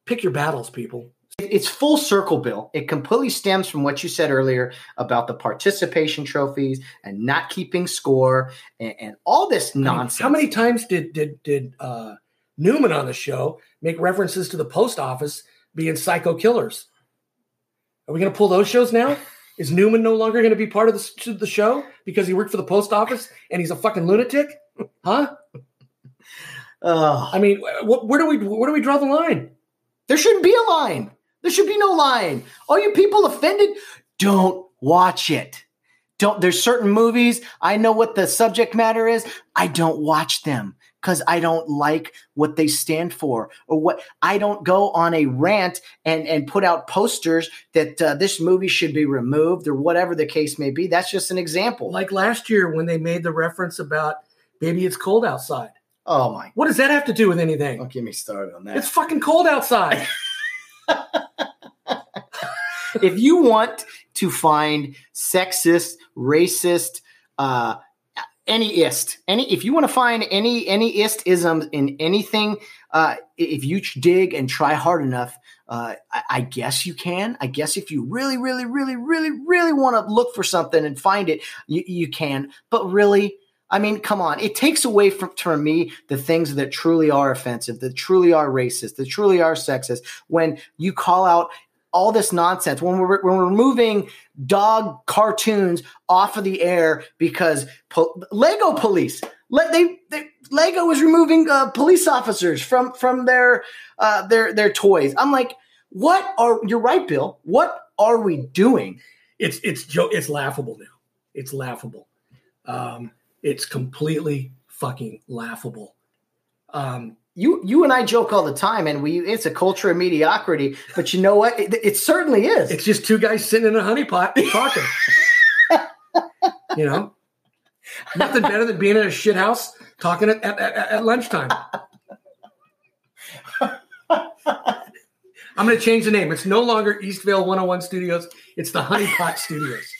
pick your battles, people. It's full circle, Bill. It completely stems from what you said earlier about the participation trophies and not keeping score and, and all this nonsense. How many times did did did uh, Newman on the show make references to the post office being psycho killers? Are we going to pull those shows now? Is Newman no longer going to be part of the, the show because he worked for the post office and he's a fucking lunatic? Huh? Ugh. I mean, wh- where do we where do we draw the line? There shouldn't be a line. There should be no lying. All you people offended, don't watch it. Don't there's certain movies, I know what the subject matter is, I don't watch them cuz I don't like what they stand for or what I don't go on a rant and and put out posters that uh, this movie should be removed or whatever the case may be. That's just an example. Like last year when they made the reference about baby it's cold outside. oh my What does that have to do with anything? don't get me started on that. It's fucking cold outside. if you want to find sexist, racist, uh, any ist, any if you want to find any any ist isms in anything, uh, if you dig and try hard enough, uh, I, I guess you can. I guess if you really, really, really, really, really want to look for something and find it, you, you can. But really, I mean, come on. It takes away from, from me the things that truly are offensive, that truly are racist, that truly are sexist. When you call out all this nonsense, when we're, when we're removing dog cartoons off of the air because po- Lego police, le- they, they Lego is removing uh, police officers from from their uh, their their toys. I'm like, what are? You're right, Bill. What are we doing? it's it's jo- it's laughable now. It's laughable. Um, it's completely fucking laughable. Um, you you and I joke all the time, and we it's a culture of mediocrity. But you know what? It, it certainly is. it's just two guys sitting in a honeypot talking. you know, nothing better than being in a shit house talking at, at, at, at lunchtime. I'm going to change the name. It's no longer Eastvale 101 Studios. It's the Honeypot Studios.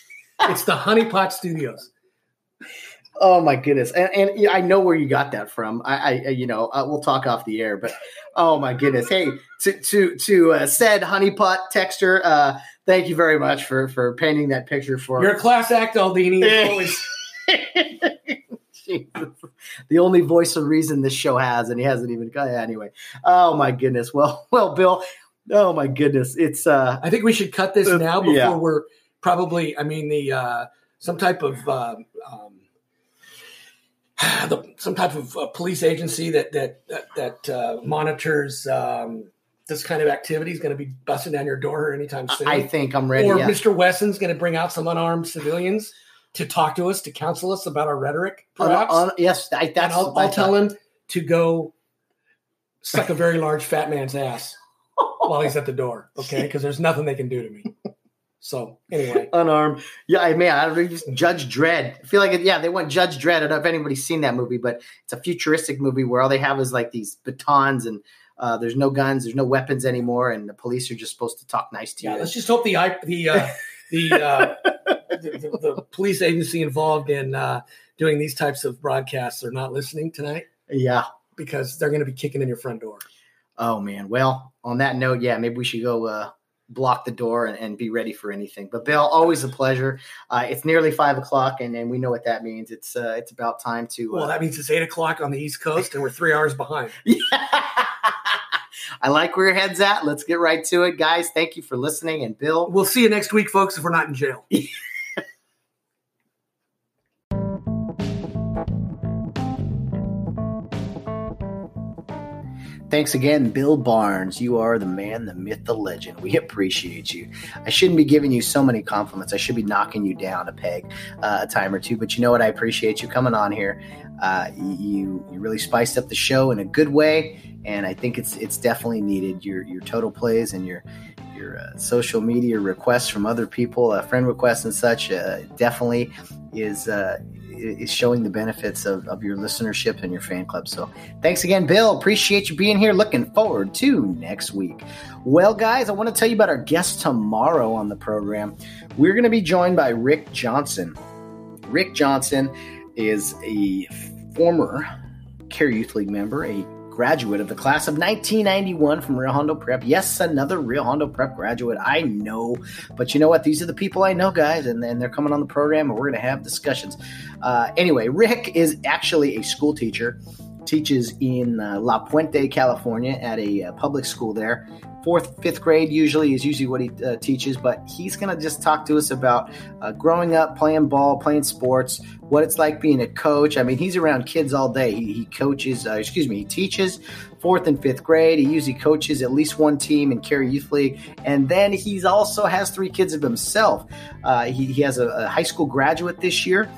It's the Honeypot Studios. Oh my goodness! And, and I know where you got that from. I, I you know uh, we'll talk off the air, but oh my goodness! Hey, to to to uh, said honeypot texter, uh, thank you very much for for painting that picture for You're a class act, Aldini. Always- the only voice of reason this show has, and he hasn't even got anyway. Oh my goodness. Well, well, Bill. Oh my goodness. It's uh I think we should cut this Uh, now before yeah. we're probably. I mean, the uh, some type of um, um, the, some type of uh, police agency that that that, that uh, monitors um, this kind of activity is going to be busting down your door anytime soon. I think I'm ready. or yeah. Mr. Wesson's going to bring out some unarmed civilians to talk to us, to counsel us about our rhetoric, perhaps. on- yes, I, and that's I'll, I'll tell him to go suck a very large fat man's ass while he's at the door, okay? Because there's nothing they can do to me. So anyway, unarmed. Yeah, I mean, I don't know, just Judge Dredd. I feel like, it, yeah, they want Judge Dredd. I don't know if anybody's seen that movie, but it's a futuristic movie where all they have is like these batons and uh, there's no guns, there's no weapons anymore, and the police are just supposed to talk nice to yeah, you. let's just hope the the uh, the, uh, the, the the police agency involved in uh, doing these types of broadcasts are not listening tonight yeah. because they're going to be kicking in your front door. Oh man. Well, on that note, yeah, maybe we should go uh, block the door and, and be ready for anything. But Bill, always a pleasure. Uh, it's nearly five o'clock, and, and we know what that means. It's uh, it's about time to. Well, Uh, that means it's eight o'clock on the East Coast, and we're three hours behind. I like where your head's at. Let's get right to it, guys. Thank you for listening, and Bill. We'll see you next week, folks, if we're not in jail. Thanks again, Bill Barnes. You are the man, the myth, the legend. We appreciate you. I shouldn't be giving you so many compliments. I should be knocking you down a peg uh, a time or two. But you know what? I appreciate you coming on here. Uh, you you really spiced up the show in a good way, and I think it's it's definitely needed. Your your total plays and your your uh, social media requests from other people, friend requests and such, uh, definitely is uh, is showing the benefits of, of your listenership and your fan club. So thanks again, Bill. Appreciate you being here. Looking forward to next week. Well, guys, I want to tell you about our guest tomorrow on the program. We're going to be joined by Rick Johnson. Rick Johnson is a former Care Youth League member, a graduate of the class of 1991 from Rio Hondo Prep. Yes, another Rio Hondo Prep graduate. I know, but you know what? These are the people I know, guys, and they're coming on the program, and we're going to have discussions. Uh, anyway, Rick is actually a school teacher, teaches in uh, La Puente, California, at a uh, public school there fourth, fifth grade usually is usually what he uh, teaches, but he's going to just talk to us about uh, growing up, playing ball, playing sports, what it's like being a coach. I mean, he's around kids all day. He, he coaches, uh, excuse me, he teaches fourth and fifth grade. He usually coaches at least one team in Cary Youth League, and then he's also has three kids of himself. Uh, he, he has a, a high school graduate this year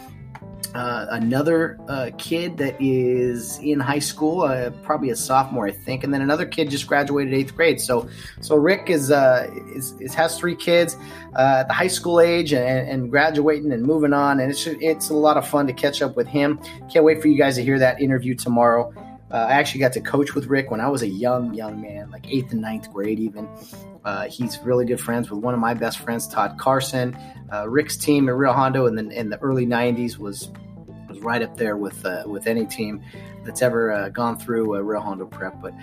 uh, another uh, kid that is in high school, uh, probably a sophomore, I think, and then another kid just graduated eighth grade. So, so Rick is uh, is, is, has three kids uh, at the high school age and, and, graduating and moving on, and it's it's a lot of fun to catch up with him. Can't wait for you guys to hear that interview tomorrow. Uh, I actually got to coach with Rick when I was a young young man, like eighth and ninth grade, even. He's really good friends with one of my best friends, Todd Carson. Rick's team at Rio Hondo in the in the early '90s was was right up there with uh, with any team that's ever uh, gone through a Rio Hondo prep. But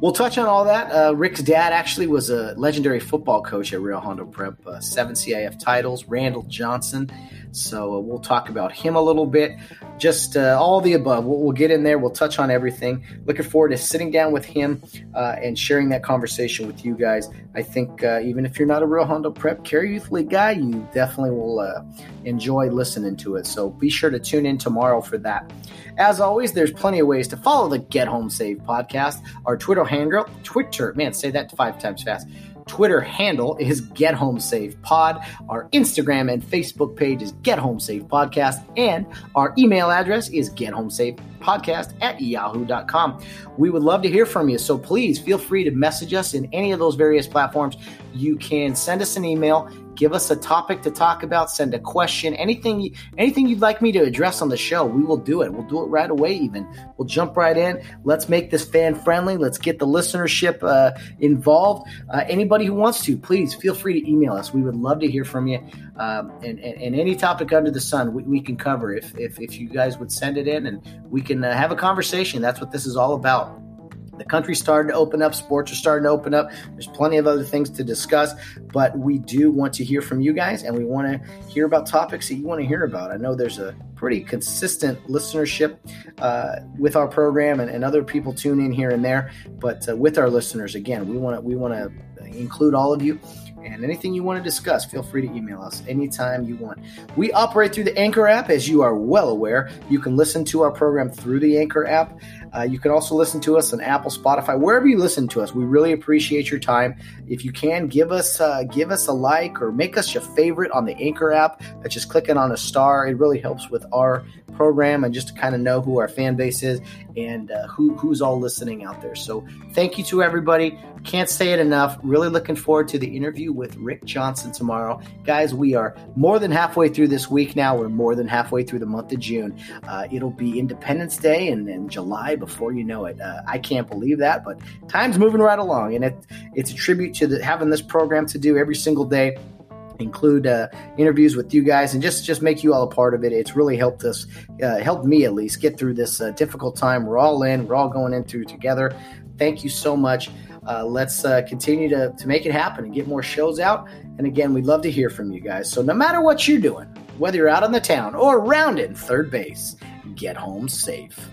we'll touch on all that. Uh, Rick's dad actually was a legendary football coach at Rio Hondo Prep, uh, seven CIF titles. Randall Johnson. So uh, we'll talk about him a little bit. Just uh, all the above. We'll, we'll, get in there. We'll touch on everything. Looking forward to sitting down with him uh, and sharing that conversation with you guys. I think uh, even if you're not a Rio Hondo Prep Cary Youth League guy, you definitely will enjoy listening to it. So be sure to tune in tomorrow for that. As always, there's plenty of ways to follow the Get Home Safe podcast. Our Twitter handle, Twitter, man, say that five times fast Twitter handle is Get Home Safe Pod. Our Instagram and Facebook page is Get Home Safe Podcast. And our email address is Get Home Safe Podcast at yahoo.com. We would love to hear from you. So please feel free to message us in any of those various platforms. You can send us an email give us a topic to talk about, send a question, anything anything you'd like me to address on the show, we will do it. We'll do it right away even. We'll jump right in. Let's make this fan friendly. Let's get the listenership uh, involved. Uh, anybody who wants to, please feel free to email us. We would love to hear from you. Um, and, and, and, any topic under the sun we, we, can cover if, if, if you guys would send it in and we can uh, have a conversation. That's what this is all about. The country's starting to open up, sports are starting to open up. There's plenty of other things to discuss, but we do want to hear from you guys and we want to hear about topics that you want to hear about. I know there's a pretty consistent listenership uh, with our program and, and, other people tune in here and there, but uh, with our listeners, again, we want to we want to include all of you and anything you want to discuss, feel free to email us anytime you want. We operate through the Anchor app, as you are well aware. You can listen to our program through the Anchor app. Uh, you can also listen to us on Apple, Spotify, wherever you listen to us. We really appreciate your time. If you can, give us uh, give us a like or make us your favorite on the Anchor app. That's just clicking on a star. It really helps with our program and just to kind of know who our fan base is and uh, who who's all listening out there. So thank you to everybody. Can't say it enough. Really looking forward to the interview with Rick Johnson tomorrow, guys. We are more than halfway through this week now. We're more than halfway through the month of June. Uh, it'll be Independence Day and then July before you know it. Uh, I can't believe that, but time's moving right along, and it it's a tribute to the, having this program to do every single day include uh, interviews with you guys and just just make you all a part of it. It's really helped us uh, helped me at least get through this uh, difficult time. We're all in we're all going into together. Thank you so much. Uh, let's uh, continue to, to make it happen and get more shows out. And again we'd love to hear from you guys. So no matter what you're doing whether you're out on the town or around in third base get home safe